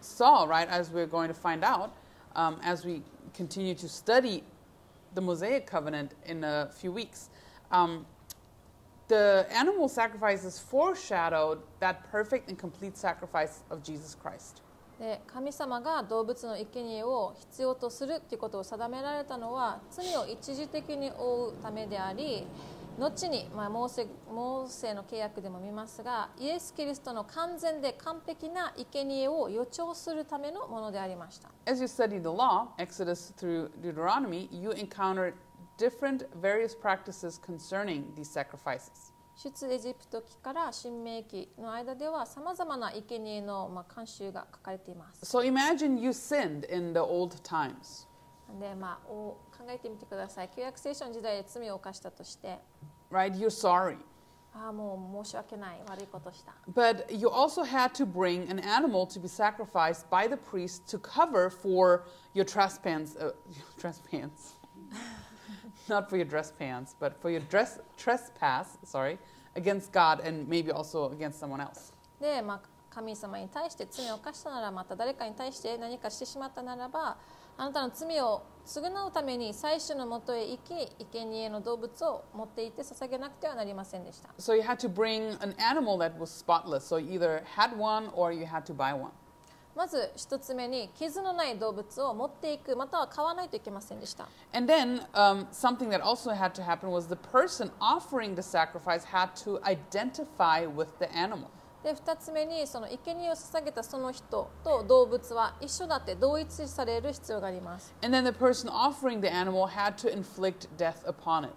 saw, right, as we're going to find out, um, as we continue to study the Mosaic covenant in a few weeks, um, the animal sacrifices foreshadowed that perfect and complete sacrifice of Jesus Christ. で神様が動物の生贄を必要とするということを定められたのは罪を一時的に負うためであり後に、まあ、モーセモーセの契約でも見ますがイエス・キリストの完全で完璧な生贄を予兆するためのものでありました As you study the law, Exodus through Deuteronomy, you encounter different various practices concerning these sacrifices. 出エジプト記から新明記の間ではさまざまな生贄の、まあ、慣習が書かれています So imagine you sinned in the old times. で、まあ、お考えてみてください旧約聖書の時代で罪を犯したとして right? You're sorry. ああもう申し訳ない悪いことした But you also had to bring an animal to be sacrificed by the priest to cover for your trespass. Uh, trespass. Not for your dress pants, but for your dress trespass. Sorry, against God and maybe also against someone else. で、まあ、神様に対して罪を犯したならまた誰かに対して何かしてしまったならばあなたの罪を償うために最初のもとへ行き生贄の動物を持っていって捧げなくてはなりませんでした So you had to bring an animal that was spotless. So you either had one or you had to buy one. まず一つ目に傷のない動物を持っていくまたは買わないといけませんでした And then um, something that also had to happen was the person offering the sacrifice had to identify with the animal. で2つ目にその生贄を捧げたその人と動物は一緒だって同一される必要があります And then the person offering the animal had to inflict death upon it.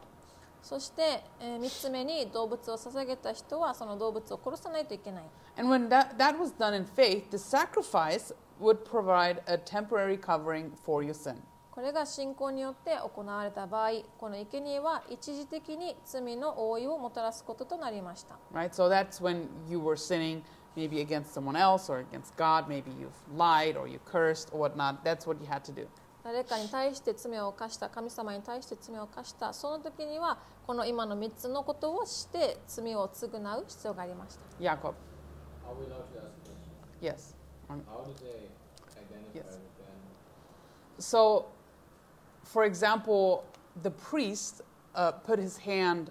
そして、え3つ目に動物を捧げた人はその動物を殺さないといけない And when that, that was done in faith, the sacrifice would provide a temporary covering for your sin. これが信仰によって行われた場合この生贄は一時的に罪の覆いをもたらすこととなりました Right? So that's when you were sinning maybe against someone else or against God. Maybe you've lied or you cursed or whatnot. That's what you had to do. 誰かに対して罪を犯した神様に対して罪を犯したその時にはこの今の3つのことをして罪を償う必要がありました Jakob. Are we allowed to ask a question? Yes. Um, How do they identify Yes. with the animal? So, for example, the priest uh, put his hand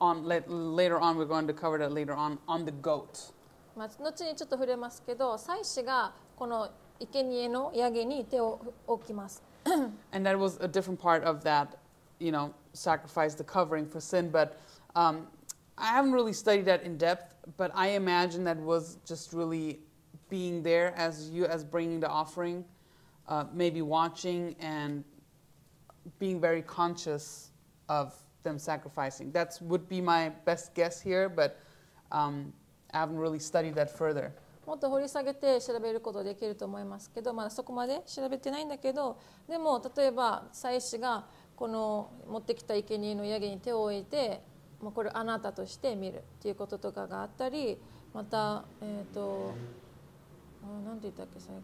on, let, later on, we're going to cover that later on, on the goat. まあ、後にちょっと触れますけど祭司がこの生贄のヤギに手を置きます And that was a different part of that, you know, sacrifice, the covering for sin. But um, I haven't really studied that in depth, but I imagine that was just really being there as you, as bringing the offering, uh, maybe watching and being very conscious of them sacrificing. That would be my best guess here, but um, I haven't really studied that further. もっと掘り下げて調べることできると思いますけど、まだそこまで調べてないんだけどでも例えば祭司がこの持ってきた生贄のヤギに手を置いて、まあ、これあなたとして見るっていうこととかがあったりまたえっ、とあなんて言ったっけ最後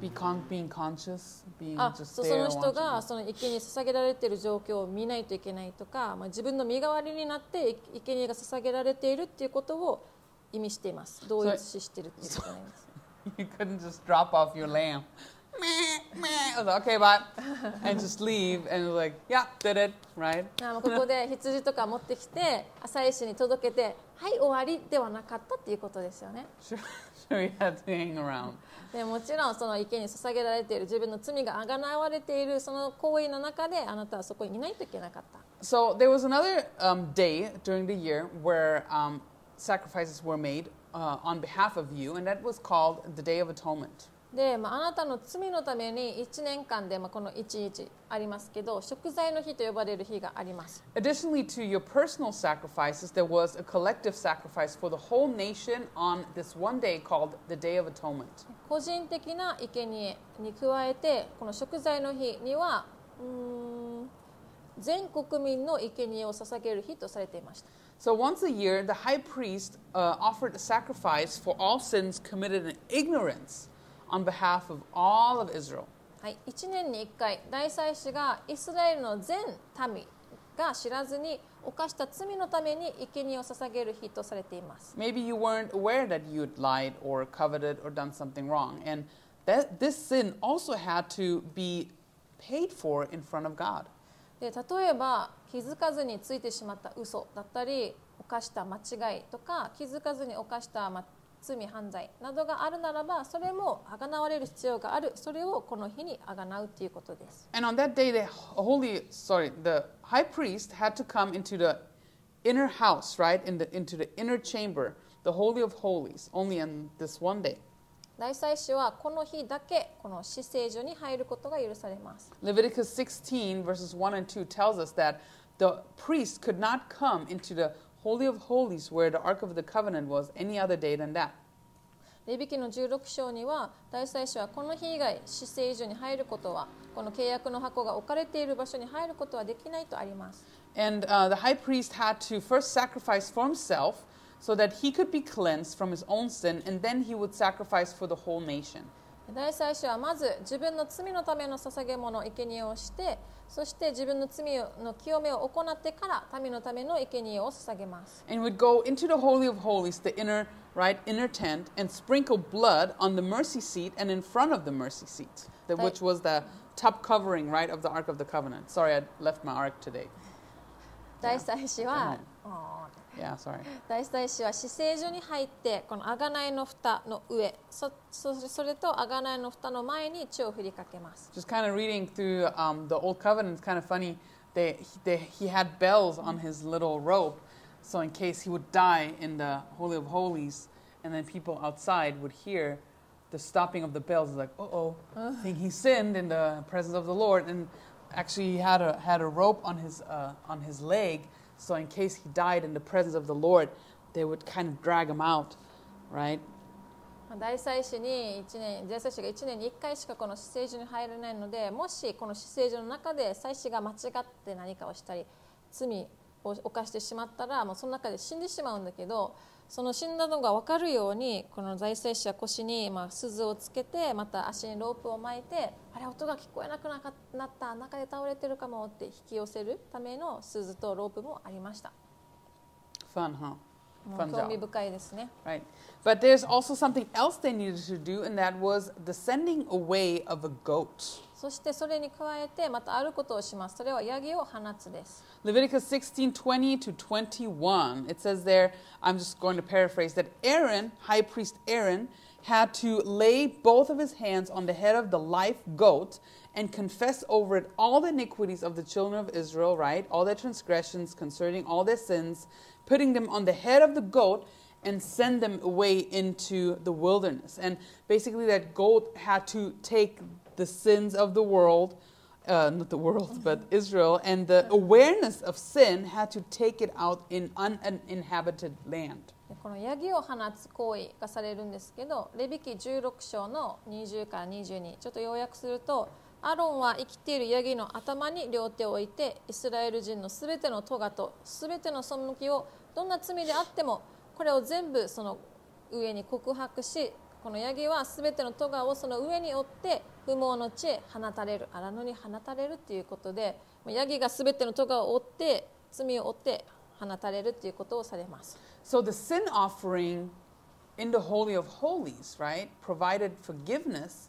Be con- being conscious, being あ just その人.がその生贄に捧げられている状況を見ないといけないとか、まあ、自分の身代わりになって生贄が捧げられているっていうことを意味しています。同一視してるっていうことになります。よ ここで羊とか持ってきて、朝石に届けて、はい、終わりではなかったっていうことですよね。でもちろん、その池に捧げられている、自分の罪が贖われている、その行為の中で、あなたはそこにいないといけなかった。So there was another、day during the year where、sacrifices were made uh, on behalf of you, and that was called the Day of Atonement. で、まあ、あなたの罪のために1年間で、まあ、この1日ありますけど食材の日と呼ばれる日があります Additionally to your personal sacrifices, there was a collective sacrifice for the whole nation on this one day called the Day of Atonement. 個人的な生贄に加えてこの食材の日にはうーん全国民の生贄を捧げる日とされていました So once a year, the high priest uh, offered a sacrifice for all sins committed in ignorance on behalf of all of Israel. はい、1年に1回大祭司がイスラエルの全民が知らずに犯した罪のために生贄を捧げる日とされています Maybe you weren't aware that you'd lied or coveted or done something wrong. And that, this sin also had to be paid for in front of God. で例えば気づかずについてしまった嘘だったり犯した間違いとか気づかずに犯した、ま、罪犯罪などがあるならばそれもあがなわれる必要があるそれをこの日にあがなうということです And on that day, the holy, sorry, the high priest had to come into the inner house, right, in the, into the inner chamber, the Holy of Holies, only on this one day. 大祭司はこの日だけこの死聖所に入ることが許されます Leviticus 16, verses 1 and 2 tells us that the priest could not come into the Holy of Holies where the Ark of the Covenant was any other day than that. レビ記の16章には大祭司はこの日以外死聖所に入ることはこの契約の箱が置かれている場所に入ることはできないとあります And uh, the high priest had to first sacrifice for himself so that he could be cleansed from his own sin, and then he would sacrifice for the whole nation. 大祭司はまず自分の罪のための捧げ物生贄をしてそして自分の罪の清めを行ってから民のための生贄を捧げます And would go into the Holy of Holies, the inner, right, inner tent, and sprinkle blood on the mercy seat and in front of the mercy seat, the, Right. which was the top covering, right, of the Ark of the Covenant. Sorry, I left my Ark today. 大祭司は、おー Yeah, sorry. 大祭司は死聖所に入ってこの贖いの蓋の上そそそれと贖いの蓋の前に血を振りかけます Just kind of reading through um, the Old Covenant, it's kind of funny. They, he, they, he had bells on his little robe, so in case he would die in the Holy of Holies, and then people outside would hear the stopping of the bells, like, uh oh, think he sinned in the presence of the Lord. And actually, he had a, had a rope on his, uh, on his leg, So in case he died in the presence of the Lord, they would kind of drag him out, right? まあ大祭司に1年大祭司が1年に1回しかこの施政所に入れないのでもしこの施政所の中で祭司が間違って何かをしたり罪を犯してしまったらもうその中で死んでしまうんだけどその死んだのが分かるようにこの大祭司は腰にまあ鈴をつけてまた足にロープを巻いてあれ音が聞こえなくなった中で倒れてるかもって引き寄せるための鈴とロープもありました。Fun, huh? もう Fun 興味 job. 深いですね。Right. But there's also something else they needed to do, and that was the sending away of a goat. そしてそれに加えてまたあることをします。それはヤギを放つです。 Leviticus 16 20 to 21, it says there, I'm just going to paraphrase, that Aaron, high priest Aaron, had to lay both of his hands on the head of the live goat and confess over it all the iniquities of the children of Israel, right? All their transgressions concerning all their sins, putting them on the head of the goat and send them away into the wilderness. And basically, that goat had to take the sins of the world uh, not the world, but Israel, and the awareness of sin had to take it out in uninhabited land. でこのヤギを放つ行為がされるんですけどレビ記16章の20から22ちょっと要約するとアロンは生きているヤギの頭に両手を置いてイスラエル人のすべての咎とすべての背きをどんな罪であってもこれを全部その上に告白しこのヤギはすべての咎をその上に追って不毛の地へ放たれる荒野に放たれるということでヤギがすべての咎を追って罪を追って放たれるということをされます。So the sin offering in the Holy of Holies, right, provided forgiveness,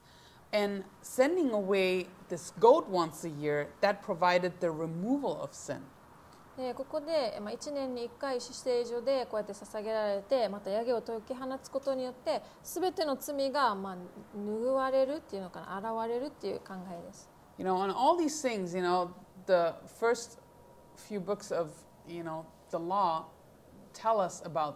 and sending away this goat once a year, that provided the removal of sin. でここで、まあ、1年に1回死聖所でこうやって捧げられてまたヤギを解き放つことによって全ての罪が、まあ、拭われるっていうのかな現れるっていう考えです。You know, on all these things, you know, the first few books of, you know, the law tell us about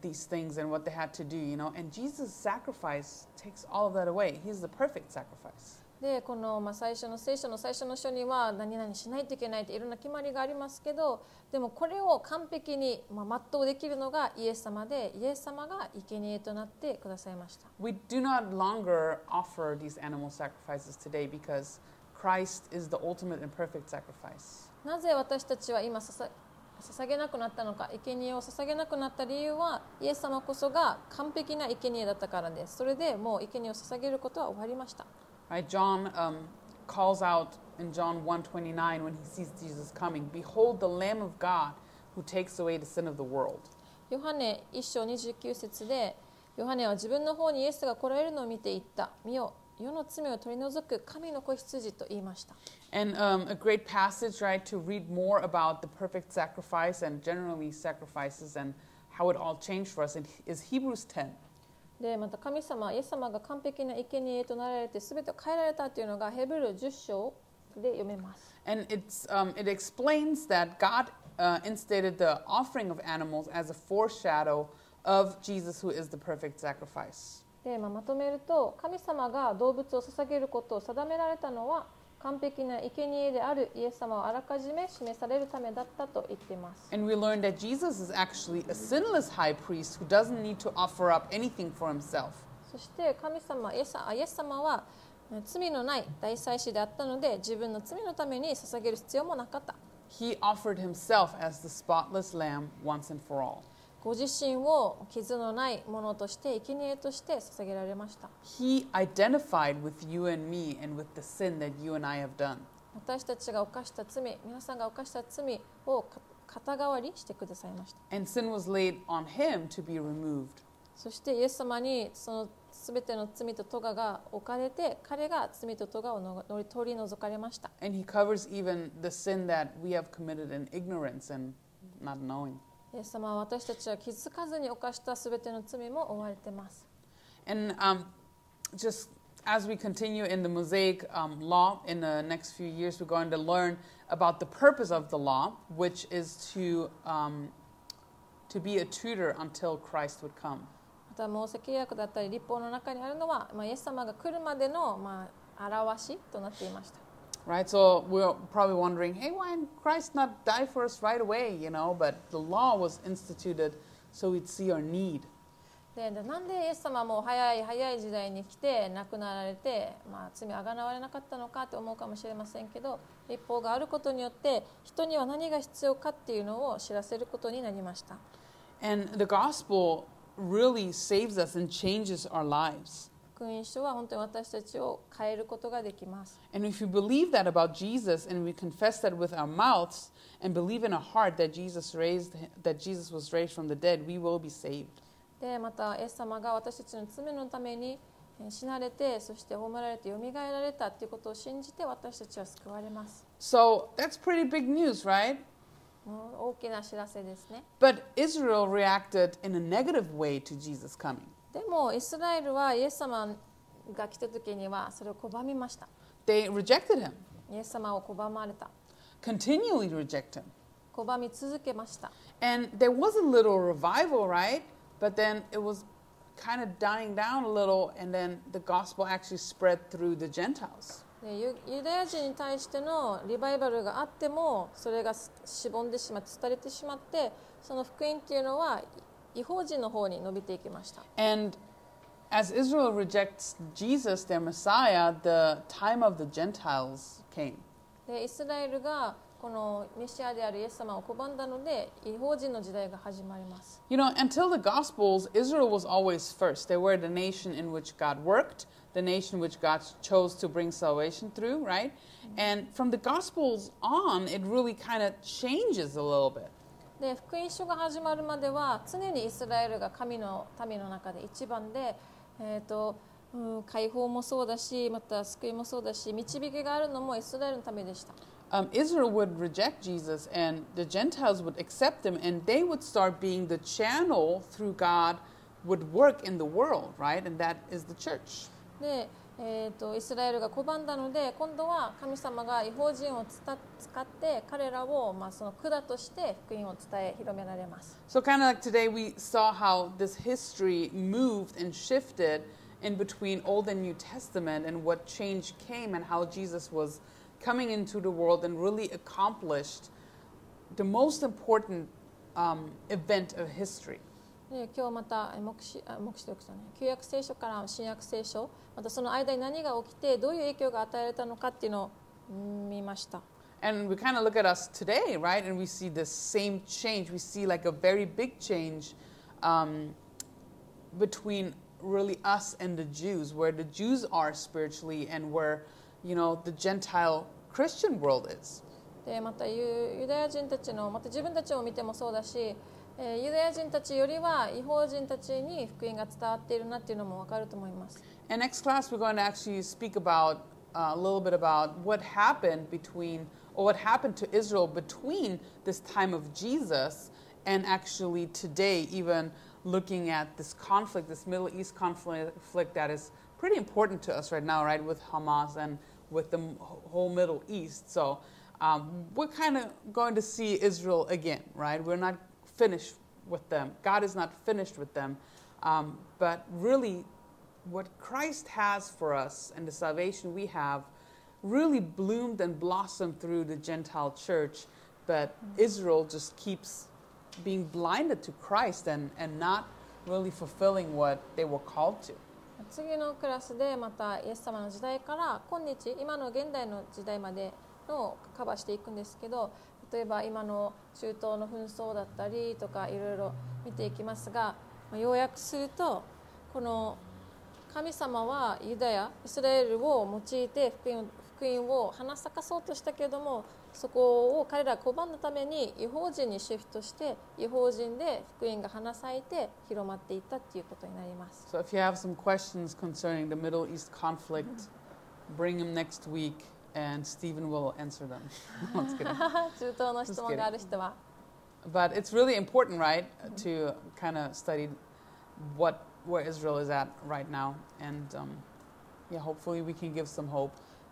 these things and what they had to do, you know, and Jesus' sacrifice takes all of that away. He's the perfect sacrifice. でこの、まあ、最初の聖書の最初の書には何々しないといけないっていろんな決まりがありますけどでもこれを完璧に、まあ、全うできるのがイエス様でイエス様が生贄となってくださいました。We do not longer offer these animal sacrifices today because Christ is the ultimate and perfect sacrifice. なぜ私たちは今ささ捧げなくなったのか生贄を捧げなくなった理由はイエス様こそが完璧な生贄だったからですそれでもう生贄を捧げることは終わりました Right? John um, calls out in John 1:29 when he sees Jesus coming, "Behold the Lamb of God who takes away the sin of the world." ヨハネ1章29節でヨハネは自分の方にイエスが来られるのを見て言った見よ世の罪を取り除く神の子羊と言いました And um, a great passage, right, to read more about the perfect sacrifice and generally sacrifices and how it all changed for us is Hebrews 10. でまた神様イエス様が完璧な生贄となられて全てを変えられたというのがヘブル10章で読めます And it's, um, it explains that God uh, instated the offering of animals as a foreshadow of Jesus, who is the perfect sacrifice. で、まあ、まとめると神様が動物を捧げることを定められたのは完璧な生贄であるイエス様をあらかじめ示されるためだったと言っています。And we learn that Jesus is actually a sinless high priest who doesn't need to offer up anything for himself. そして神様イエスあイエス様はえー罪のない大祭司であったので自分の罪のために捧げる必要もなかった。He offered himself as the spotless lamb once and for all. ご自身を傷のないものとして生贄として捧げられました。He identified with you and me and with the sin that you and I have done. 私たちが犯した罪、皆さんが犯した罪をか肩代わりしてくださいました。And sin was laid on him to be removed. そしてイエス様にそのすべての罪と咎が置かれて彼が罪と咎を取り除かれました And he covers even the sin that we have committed in ignorance and not knowing. イエス様は私たちは気づかずに犯したすべての罪も負われています And um, just as we continue in the Mosaic um, law in the next few years, we're going to learn about the purpose of the law, which is to, um, to be a tutor until Christ would come. またモーセ契約だったり立法の中にあるのは、まあ、イエス様が来るまでの、まあ、表しとなっていました Right, so we're probably wondering, hey, why didn't Christ not die for us right away? You know, but the law was instituted so we'd see our need. ででなんでイエス様はもう早い早い時代に来て亡くなられて、まあ、罪あがなわれなかったのかって思うかもしれませんけど立法があることによって人には何が必要かっていうのを知らせることになりました And the gospel really saves us and changes our lives. 福音書は本当に私たちを変えることができます And if we believe that about Jesus and we confess that with our mouths and believe in our heart that Jesus raised that Jesus was raised from the dead, we will be saved. でまたイエス様が私たちの罪のためにえー死なれてそして葬られてよみがえられたということを信じて私たちは救われます So that's pretty big news, right? 大きな知らせですね But Israel reacted in a negative way to Jesus coming. でもイスラエルはイエス様が来た時にはそれを拒みました They rejected him, イエス様を拒まれた continually reject him. 拒み続けました And there was a little revival, right? But then it was kind of dying down a little, and then the gospel actually spread through the Gentiles. ユダヤ人に対してのリバイバルがあってもそれがしぼんでしまって廃れてしまってその福音っていうのは違法人の方に伸びていきました And as Israel rejects Jesus, their Messiah, the time of the Gentiles came. でイスラエルがこのメシアであるイエス様を拒んだので違法人の時代が始まります You know, until the Gospels, Israel was always first. They were the nation in which God worked, the nation which God chose to bring salvation through, right? And from the Gospels on, it really kind of changes a little bit. で福音書が始まるまでは常にイスラエルが神の民の中で一番で、えーとうん、解放もそうだしまた救いもそうだし導きがあるのもイスラエルのためでした。Um, Israel would reject Jesus, and the Gentiles would accept him, and they would start being the channel through God would work in the world, right? And that is the church. で、えー、とイスラエルが拒んだので今度は神様が違法人をつた使って彼らを、まあ、その管として福音を伝え広められます。 So, kind of like today, we saw how this history moved and shifted in between Old and New Testament, and what change came, and how Jesus was coming into the world and really accomplished the most important um, event of history. で今日またえ黙示あ黙示録じゃない旧約聖書から新約聖書またその間に何が起きてどういう影響が与えられたのかっていうのをうん見ました。And we kind of look at us today, right? And we see the same change. We see like a very big change um, between really us and the Jews, where the Jews are spiritually and where, you know, the Gentile Christian world is. でまたユユダヤ人たちのまた自分たちを見てもそうだし、えーユダヤ人たちよりは違法人たちに福音が伝わっているなっていうのも分かると思います。 And next class, we're going to actually speak about uh, a little bit about what happened between, or what happened to Israel between this time of Jesus and actually today, even looking at this conflict, this Middle East conflict that is pretty important to us right now, right, with Hamas and with the m- whole Middle East. So um, we're kind of going to see Israel again, right? We're not finished with them. God is not finished with them. Um, but really, what Christ has for us and the salvation we have really bloomed and blossomed through the Gentile church. But Israel just keeps being blinded to Christ and, and not really fulfilling what they were called to. 次のクラスでまたイエス様の時代から今日今の現代の時代までのカバーしていくんですけど 例えば今の中東の紛争だったりとかいろいろ見ていきますが要約するとこの神様はユダヤイスラエルを用いて福音福音を花咲かそうとしたけれどもそこを彼ら拒んだために違法人にシフトして違法人で福音が花咲いて広まっていったっていうことになります。So if you have some questions concerning the Middle East conflict, bring them next week and Stephen will answer them. No, just kidding. 中東の質問がある人は But it's really important, right, to kind of study what where Israel is at right now, and um, yeah, hopefully we can give some hope.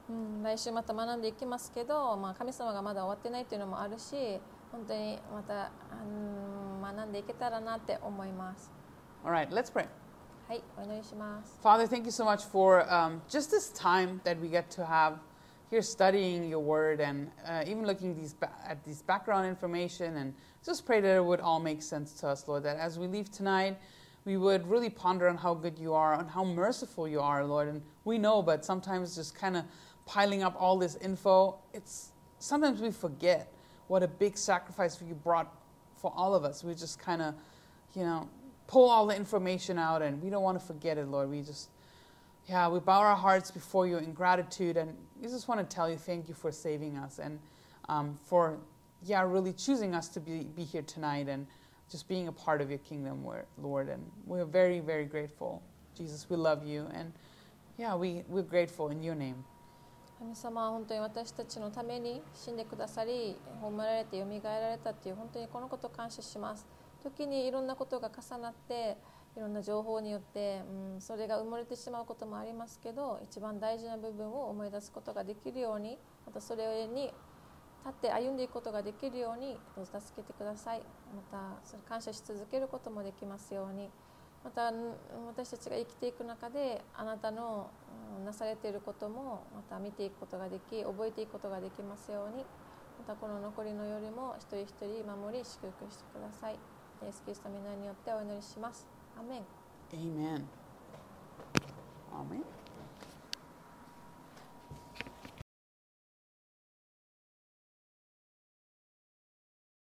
うん、来週また学んでいきますけど、まあ、神様がまだ終わってないっていうのもあるし本当にまた、うん、学んでいけたらなって思います All right, let's pray. はいお祈りします Father, thank you so much for um, just this time that we get to have here studying your word and uh, even looking these ba- at these background information and just pray that it would all make sense to us, Lord, that as we leave tonight, we would really ponder on how good you are, on how merciful you are, Lord. And we know, but sometimes just kind of piling up all this info, it's sometimes we forget what a big sacrifice you brought for all of us. We just kind of, you know, pull all the information out and we don't want to forget it, Lord. We just, yeah, we bow our hearts before you in gratitude and we just want to tell you thank you for saving us and um, for, yeah, really choosing us to be, be here tonight and just being a part of your kingdom, Lord- Lord. And we're very, very grateful. Jesus, we love you. And yeah, we, we're grateful in your name. 神様は本当に私たちのために死んでくださり葬られてよみがえられたっていう本当にこのことを感謝します時にいろんなことが重なって いろんな情報によって、うん、それが埋もれてしまうこともありますけど一番大事な部分を思い出すことができるようにまたそれに立って歩んでいくことができるようにどうぞ助けてください。またそれ感謝し続けることもできますように。また私たちが生きていく中であなたのなされていることもまた見ていくことができ覚えていくことができますように。またこの残りの夜も一人一人守り祝福してください。イエス・キリストの皆によってお祈りします。アーメン Amen. Amen.